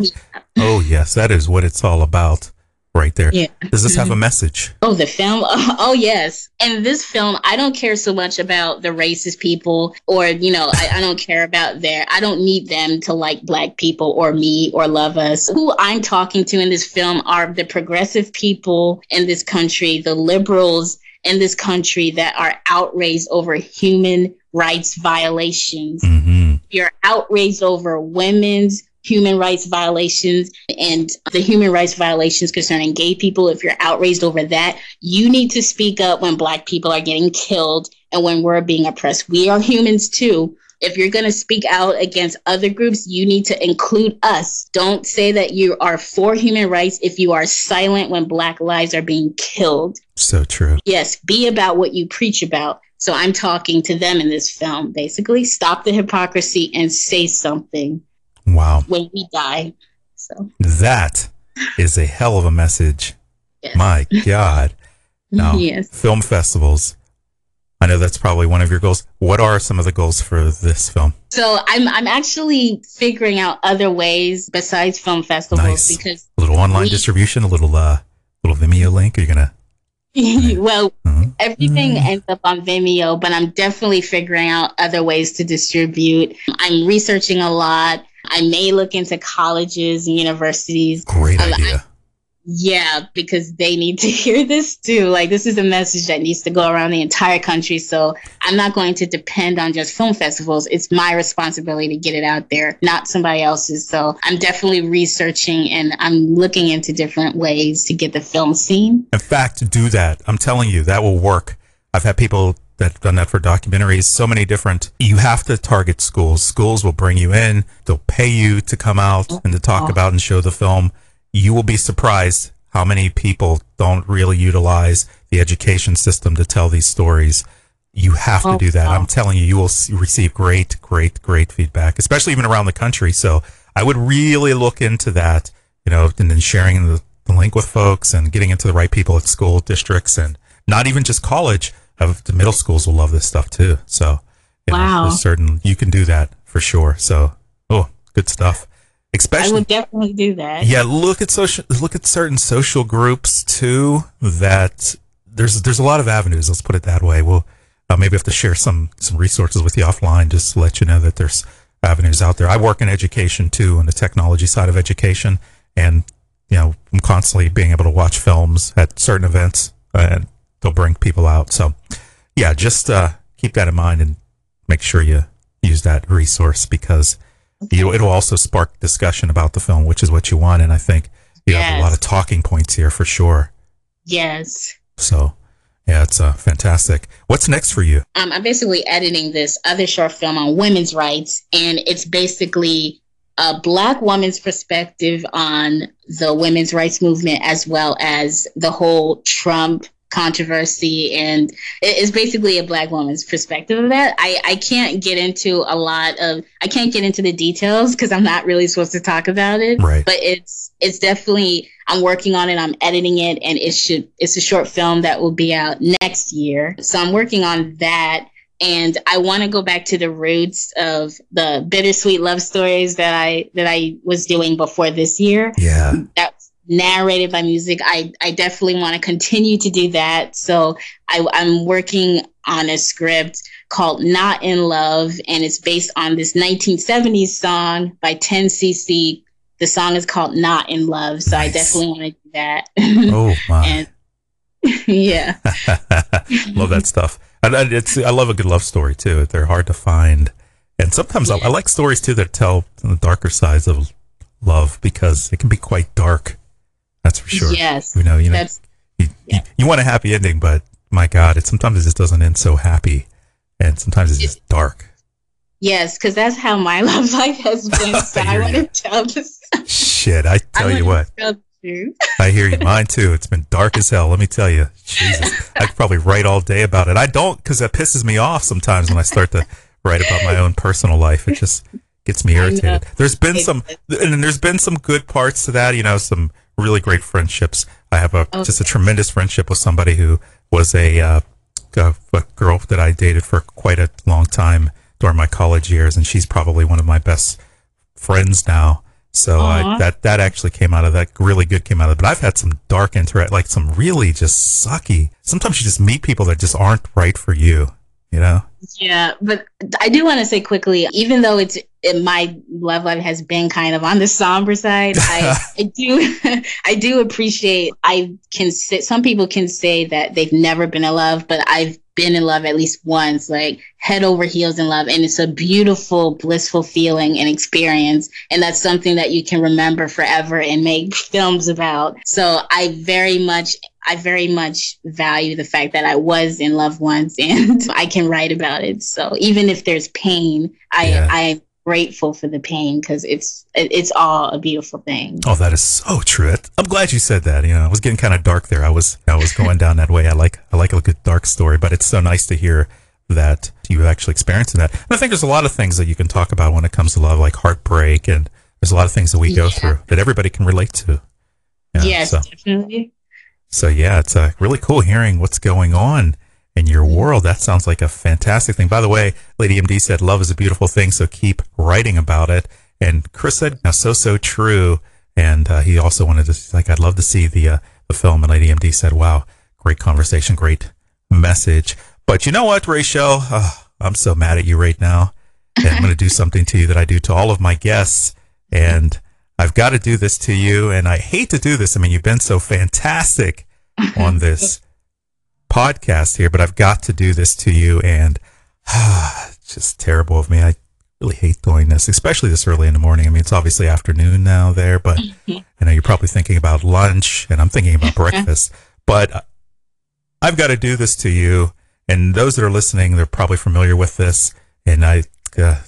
Oh, yes, that is what it's all about right there. Yeah. Does this have a message? Oh, the film? [laughs] Oh, yes. In this film, I don't care so much about the racist people or, you know, I, I don't care about their, I don't need them to like black people or me or love us. Who I'm talking to in this film are the progressive people in this country, the liberals in this country that are outraged over human rights violations. Mm-hmm. You're outraged over women's human rights violations and the human rights violations concerning gay people, if you're outraged over that, you need to speak up when Black people are getting killed and when we're being oppressed. We are humans too. If you're going to speak out against other groups, you need to include us. Don't say that you are for human rights if you are silent when Black lives are being killed. So true. Yes, be about what you preach about. So I'm talking to them in this film. Basically, stop the hypocrisy and say something. Wow. When we die. So that is a hell of a message. Yes. My [laughs] God. Now, yes. film festivals. I know that's probably one of your goals. What are some of the goals for this film? So I'm I'm actually figuring out other ways besides film festivals nice. because a little online we, distribution, a little uh little Vimeo link. Are you gonna [laughs] well, uh-huh. everything mm-hmm. ends up on Vimeo, but I'm definitely figuring out other ways to distribute. I'm researching a lot. I may look into colleges and universities. Great um, idea. I, yeah, because they need to [laughs] hear this too. Like, this is a message that needs to go around the entire country. So, I'm not going to depend on just film festivals. It's my responsibility to get it out there, not somebody else's. So, I'm definitely researching and I'm looking into different ways to get the film seen. In fact, do that. I'm telling you, that will work. I've had people that done that for documentaries. So many different. You have to target schools. Schools will bring you in. They'll pay you to come out and to talk about and show the film you will be surprised how many people don't really utilize the education system to tell these stories. You have to oh, do that. I'm telling you, you will receive great, great, great feedback, especially even around the country. So I would really look into that, you know, and then sharing the, the link with folks and getting into the right people at school districts and not even just college. Of the middle schools will love this stuff too. So, you Wow. there's certain you can do that for sure. So, oh, good stuff. Especially, I would definitely do that. yeah, look at social look at certain social groups too that there's there's a lot of avenues, let's put it that way. We'll uh, maybe have to share some some resources with you offline just to let you know that there's avenues out there. I work in education too, on the technology side of education and you know, I'm constantly being able to watch films at certain events and they'll bring people out. So, yeah, just uh, keep that in mind and make sure you use that resource because you, it'll also spark discussion about the film, which is what you want. And I think you have a lot of talking points here for sure. Yes. So, yeah, it's uh, fantastic. What's next for you? um, I'm basically editing this other short film on women's rights, and it's basically a black woman's perspective on the women's rights movement as well as the whole Trump controversy and it's basically a black woman's perspective of that i i can't get into a lot of i can't get into the details because i'm not really supposed to talk about it Right. but it's it's definitely i'm working on it i'm editing it and it should it's a short film that will be out next year so i'm working on that and i want to go back to the roots of the bittersweet love stories that i that i was doing before this year Yeah. that's narrated by music i i definitely want to continue to do that so I, i'm working on a script called not in love and it's based on this 1970s song by 10cc the song is called not in love so i definitely want to do that Oh, my. [laughs] and [laughs] yeah [laughs] love that stuff. And and it's I love a good love story too. They're hard to find, and sometimes I, I like stories too that tell the darker sides of love because it can be quite dark. That's for sure. yes You know, you know, you, yeah. you, you want a happy ending, but my God, it sometimes it just doesn't end so happy, and sometimes it's just dark. yes because that's how my [laughs] love life has [laughs] been so I i want to tell this Shit, I [laughs] tell I you what, tell the truth. I hear you. Mine too. It's been dark as hell. Let me tell you, Jesus, I could probably write all day about it. I don't because that pisses me off sometimes when I start to write about my own personal life. It just gets me irritated. There's been some, and there's been some good parts to that. You know, some really great friendships. I have a Oh. just a tremendous friendship with somebody who was a, uh, a a girl that I dated for quite a long time during my college years, and she's probably one of my best friends now. So I, that that actually came out of that really good came out of it. But I've had some dark interact, like some really just sucky. Sometimes you just meet people that just aren't right for you. You know? Yeah, but I do want to say quickly, even though it's it, my love life has been kind of on the somber side, I, [laughs] I do [laughs] I do appreciate. I can say some people can say that they've never been in love, but I've been in love at least once, like head over heels in love, and it's a beautiful, blissful feeling and experience, and that's something that you can remember forever and make films about. So I very much I very much value the fact that I was in love once [laughs] and I can write about it. So even if there's pain, I Yeah. I'm grateful for the pain because it's it's all a beautiful thing. Oh, that is so true. I'm glad you said that. You know, I was getting kind of dark there. I was I was going down that way. I like I like a good dark story, but it's so nice to hear that you've actually experiencing that. And I think there's a lot of things that you can talk about when it comes to love, like heartbreak, and there's a lot of things that we go through that everybody can relate to. Yeah, yes, So, definitely. so yeah, it's uh, really cool hearing what's going on in your world. That sounds like a fantastic thing. By the way, Lady MD said love is a beautiful thing, so keep writing about it. And Chris said, "Now, so so true." And uh, he also wanted to he's like, "I'd love to see the uh, the film." And Lady MD said, "Wow, great conversation, great message." But you know what, Raeshelle? Uh, I'm so mad at you right now, and I'm going to do [laughs] something to you that I do to all of my guests, and I've got to do this to you. And I hate to do this. I mean, you've been so fantastic on this podcast here, but I've got to do this to you, and [sighs] it's just terrible of me. I really hate doing this, especially this early in the morning. I mean, it's obviously afternoon now there, but I know you're probably thinking about lunch, and I'm thinking about [laughs] breakfast. But I've got to do this to you, and those that are listening, they're probably familiar with this, and I, uh,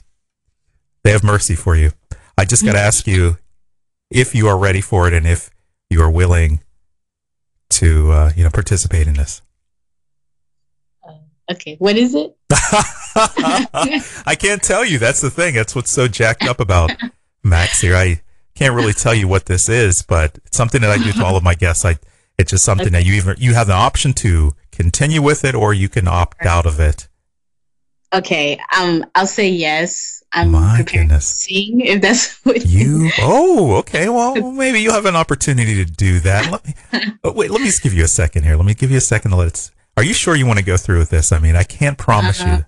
they have mercy for you. I just got to ask you if you are ready for it, and if you are willing to, uh, you know, participate in this. Okay, what is it? [laughs] I can't tell you. That's the thing. That's what's so jacked up about Max here. I can't really tell you what this is, but it's something that I do to all of my guests. I it's just something that you even you have the option to continue with it or you can opt out of it. Okay, um, I'll say yes. I'm My prepared goodness. to sing if that's [laughs] what You oh okay well maybe you have an opportunity to do that. Let me oh, wait. Let me just give you a second here. Let me give you a second to let it. Are you sure you want to go through with this? I mean, I can't promise you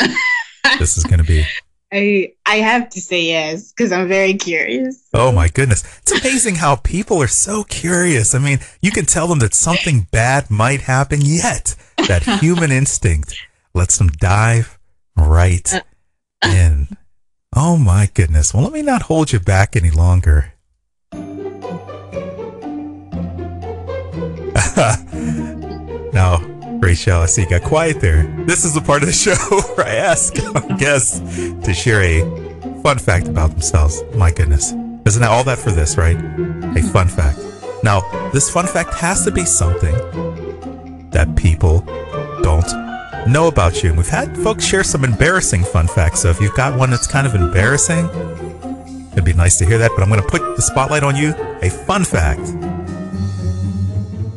uh-huh. this is going to be. [laughs] I I have to say yes because I'm very curious. Oh my goodness. It's amazing how people are so curious. I mean, you can tell them that something bad might happen, yet that [laughs] human instinct lets them dive right uh. in. Oh my goodness. Well, let me not hold you back any longer. [laughs] now, Raeshelle, I see you got quiet there. This is the part of the [laughs] show where I ask our guests to share a fun fact about themselves. My goodness. Isn't that all that for this, right? A fun fact. Now, this fun fact has to be something that people don't know about you. And we've had folks share some embarrassing fun facts. So if you've got one that's kind of embarrassing, it'd be nice to hear that. But I'm going to put the spotlight on you. A fun fact.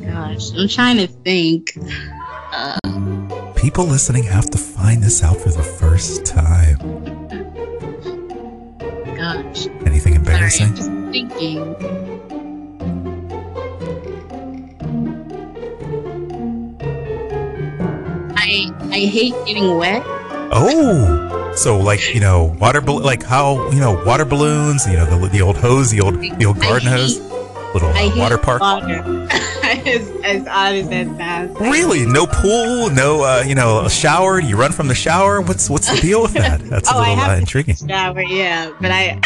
Gosh, I'm trying to think. People listening have to find this out for the first time. Gosh, Anything embarrassing? Just thinking. I I hate getting wet. Oh, so like you know, water bal- like how you know water balloons, you know the the old hose, the old the old garden hose, little I uh, hate water park. Water. [laughs] as, as odd as that sounds. Really, no pool, no uh, you know a shower. You run from the shower. What's what's the deal with that? That's [laughs] a Oh, I little have uh, to intriguing. shower, yeah, but I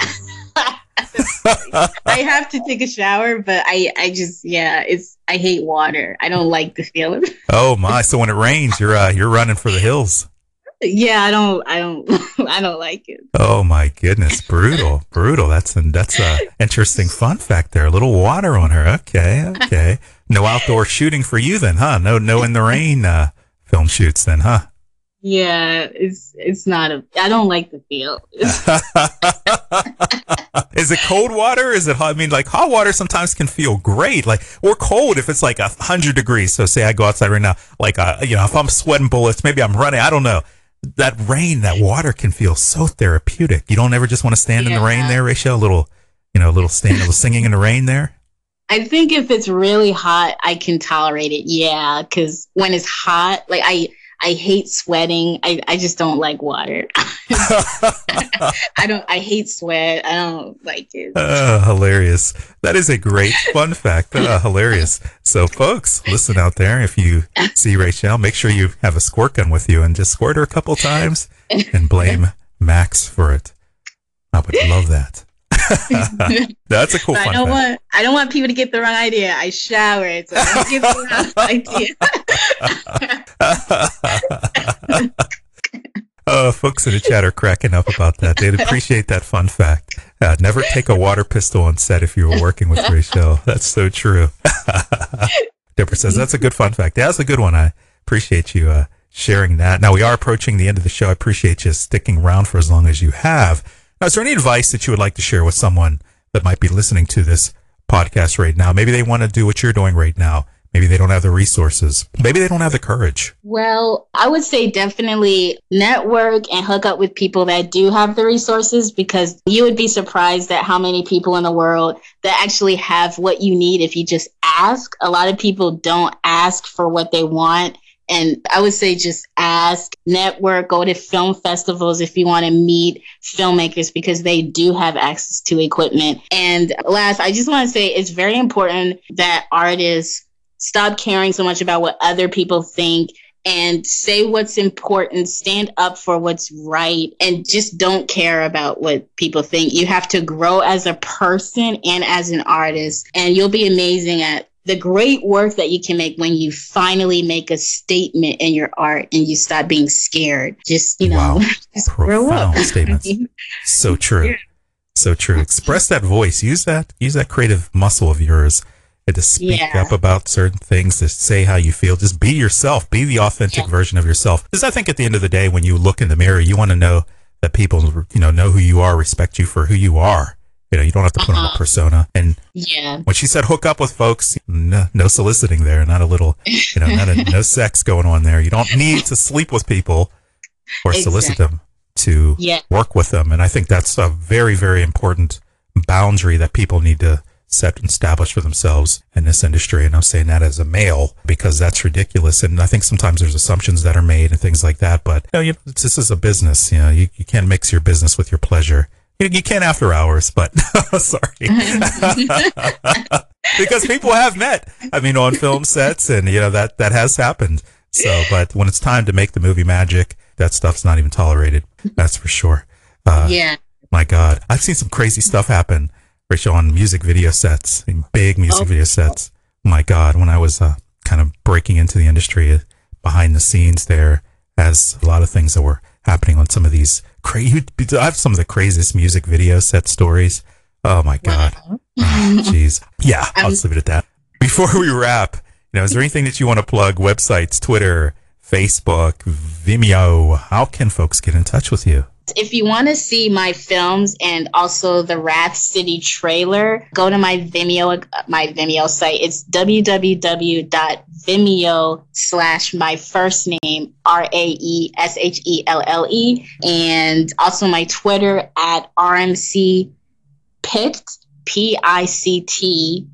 [laughs] I have to take a shower, but I I just yeah, it's I hate water. I don't like the feeling. oh my! So when it rains, you're uh, you're running for the hills. Yeah, I don't I don't [laughs] I don't like it. Oh my goodness, brutal, [laughs] brutal. That's an, that's a interesting fun fact there. A little water on her. Okay, okay. No outdoor shooting for you then, huh? No, no in the rain uh, film shoots then, huh? Yeah, it's it's not a I don't like the feel. [laughs] is it cold water? Is it hot? I mean, like hot water sometimes can feel great, like or cold if it's like a hundred degrees. So say I go outside right now, like uh, you know, if I'm sweating bullets, maybe I'm running. I don't know. That rain, that water can feel so therapeutic. You don't ever just want to stand in the rain there, Raeshelle. A little, you know, a little stand, a little singing in the rain there. I think if it's really hot, I can tolerate it. Yeah, because when it's hot, like I I hate sweating. I, I just don't like water. [laughs] I don't. I hate sweat. I don't like it. Uh, hilarious. That is a great fun fact. Uh, hilarious. So, folks, listen out there. If you see Raeshelle, make sure you have a squirt gun with you and just squirt her a couple times and blame Max for it. I would love that. [laughs] That's a cool I don't fact. want. I don't want people to get the wrong idea. I showered, so don't get the wrong [laughs] idea. Uh, [laughs] folks in the chat are cracking up about that. They'd appreciate that fun fact. Uh, never take a water pistol on set if you were working with Raeshelle. That's so true. Deborah says that's a good fun fact. Yeah, that's a good one. I appreciate you uh, sharing that. Now we are approaching the end of the show. I appreciate you sticking around for as long as you have. Now, is there any advice that you would like to share with someone that might be listening to this podcast right now? Maybe they want to do what you're doing right now. Maybe they don't have the resources. Maybe they don't have the courage. Well, I would say definitely network and hook up with people that do have the resources because you would be surprised at how many people in the world that actually have what you need if you just ask. A lot of people don't ask for what they want. And I would say just ask, network, go to film festivals if you want to meet filmmakers because they do have access to equipment. And last, I just want to say it's very important that artists stop caring so much about what other people think and say what's important, stand up for what's right, and just don't care about what people think. You have to grow as a person and as an artist, and you'll be amazing at the great work that you can make when you finally make a statement in your art and you stop being scared. Just, you know, Wow. [laughs] just grow up. [laughs] Statements. So true. So true. Express that voice. Use that use that creative muscle of yours and to speak Yeah. up about certain things, to say how you feel. Just be yourself. Be the authentic Yeah. version of yourself. Because I think at the end of the day, when you look in the mirror, you want to know that people, you know, know who you are, respect you for who you are. You know, you don't have to put on a Uh-huh. persona. And Yeah. when she said hook up with folks, no, no soliciting there, not a little, you know, not a, no [laughs] sex going on there. You don't need to sleep with people or solicit them to Yeah. work with them. And I think that's a very, very important boundary that people need to set and establish for themselves in this industry. And I'm saying that as a male because that's ridiculous. And I think sometimes there's assumptions that are made and things like that. But you know, you, this is a business. You know, you, you can't mix your business with your pleasure. You, can after hours, but [laughs] sorry. [laughs] because people have met. I mean, on film sets, and you know that that has happened. So, but when it's time to make the movie magic, that stuff's not even tolerated. That's for sure. Uh, yeah. My God, I've seen some crazy stuff happen, Raeshelle, on music video sets, big music Oh. video sets. My God, when I was uh, kind of breaking into the industry behind the scenes there, as a lot of things that were happening on some of these crazy, [laughs] I have some of the craziest music video set stories. Oh my God. Wow. [laughs] Ah, Jeez. yeah, I'll Um, just leave it at that. Before we wrap, you know, is there anything that you want to plug? Websites, Twitter, Facebook, Vimeo. How can folks get in touch with you? If you want to see my films and also the Wrath City trailer, go to my Vimeo my Vimeo site. It's www.vimeo slash my first name R A E S H E L L E, and also my Twitter at RMC Pict P I C T.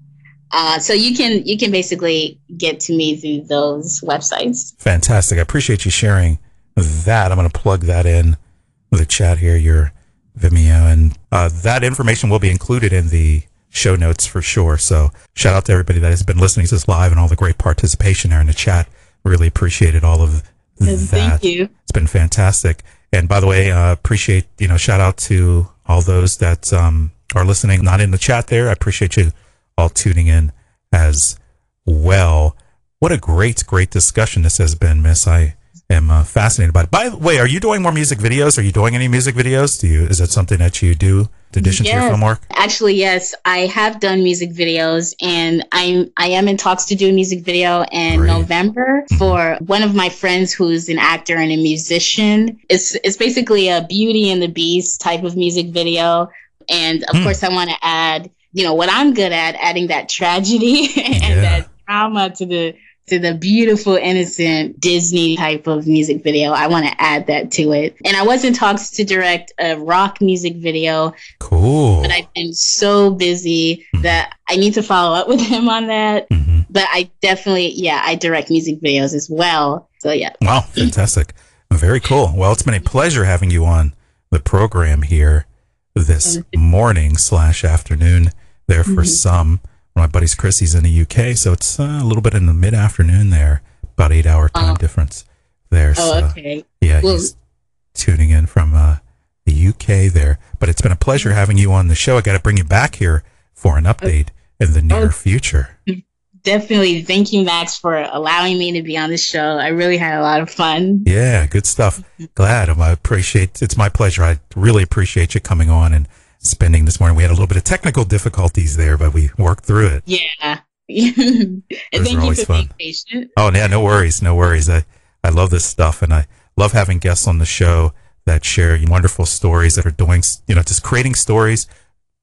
Uh, so you can you can basically get to me through those websites. Fantastic. I appreciate you sharing that. I'm going to plug that in the chat here, your Vimeo, and uh, that information will be included in the show notes for sure. So shout out to everybody that has been listening to this live and all the great participation there in the chat. Really appreciated all of that. Thank you. It's been fantastic. And by the way, uh, appreciate, you know, shout out to all those that um, are listening, not in the chat there. I appreciate you all tuning in as well. What a great, great discussion this has been, Miss. I am uh, fascinated by it. By the way, are you doing more music videos? Are you doing any music videos? Do you, is that something that you do in addition to your film work? Actually, yes, I have done music videos, and I'm I am in talks to do a music video in Great. November Mhm. for one of my friends who's an actor and a musician. It's it's basically a Beauty and the Beast type of music video, and of Hmm. course, I want to add you know what I'm good at, adding that tragedy [laughs] and Yeah. that drama to the to the beautiful, innocent Disney type of music video. I want to add that to it. And I was in talks to direct a rock music video, Cool. but I've been so busy Mhm. that I need to follow up [laughs] with him on that. hmm But I definitely, yeah, I direct music videos as well. So yeah, Wow, fantastic. Very cool. Well, it's been a pleasure having you on the program here this morning slash afternoon there for Mhm. some. My buddy's Chrissy's in the UK, so it's uh, a little bit in the mid afternoon there, about eight hour time Oh. difference there. oh so, okay, yeah, Well- he's tuning in from uh, the UK there. But it's been a pleasure having you on the show. I got to bring you back here for an update in the near Oh. future. [laughs] definitely. Thank you, Max, for allowing me to be on the show. I really had a lot of fun. Yeah, good stuff. Glad. I appreciate. It's my pleasure. I really appreciate you coming on and spending this morning. We had a little bit of technical difficulties there, but we worked through it. Yeah. [laughs] and Those thank you for fun. being patient. Oh yeah, no worries, no worries. I I love this stuff, and I love having guests on the show that share wonderful stories that are doing, you know, just creating stories,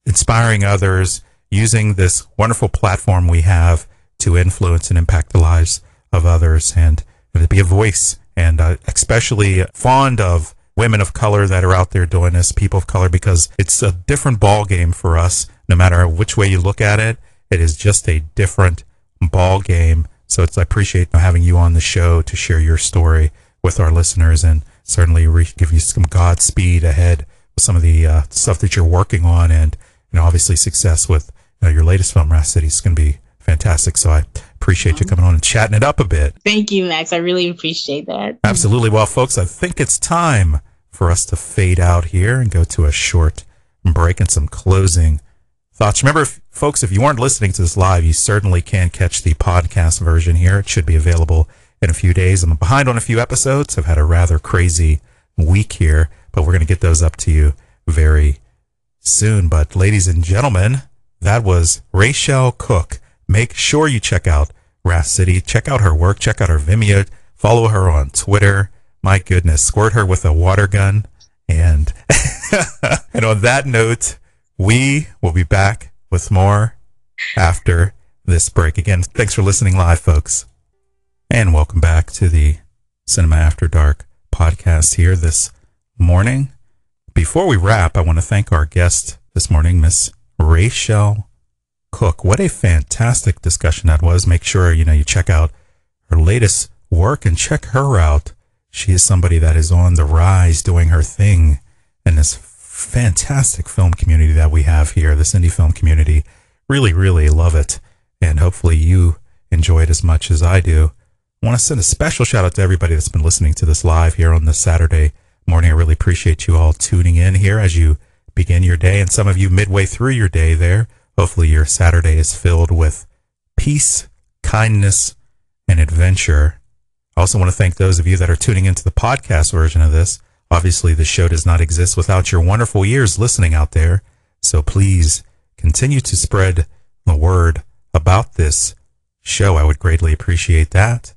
inspiring others, using this wonderful platform we have to influence and impact the lives of others, and, and to be a voice. And uh, especially fond of women of color that are out there doing this, people of color, because it's a different ball game for us. No matter which way you look at it, it is just a different ball game. So it's I appreciate having you on the show to share your story with our listeners, and certainly re- give you some Godspeed ahead with some of the uh, stuff that you're working on, and you know obviously success with you know, your latest film, Ras City, is going to be fantastic. So I appreciate you coming on and chatting it up a bit. Thank you, Max. I really appreciate that. Absolutely. Well, folks, I think it's time for us to fade out here and go to a short break and some closing thoughts. Remember, if, folks, if you weren't listening to this live, you certainly can catch the podcast version here. It should be available in a few days. I'm behind on a few episodes. I've had a rather crazy week here, but we're going to get those up to you very soon. But ladies and gentlemen, that was Raeshelle Cook. Make sure you check out Ras City. Check out her work. Check out her Vimeo. Follow her on Twitter. My goodness, squirt her with a water gun. And [laughs] and on that note, We will be back with more after this break. Again, thanks for listening live, folks. And welcome back to the Cinema After Dark podcast here this morning. Before we wrap, I want to thank our guest this morning, Miss Raeshelle Cook. What a fantastic discussion that was. Make sure, you know, you check out her latest work and check her out. She is somebody that is on the rise doing her thing in this fantastic film community that we have here, this indie film community. Really, really love it. And hopefully you enjoy it as much as I do. I want to send a special shout out to everybody that's been listening to this live here on this Saturday morning. I really appreciate you all tuning in here as you begin your day. And some of you midway through your day there. Hopefully your Saturday is filled with peace, kindness, and adventure. I also want to thank those of you that are tuning into the podcast version of this. Obviously, the show does not exist without your wonderful ears listening out there. So please continue to spread the word about this show. I would greatly appreciate that.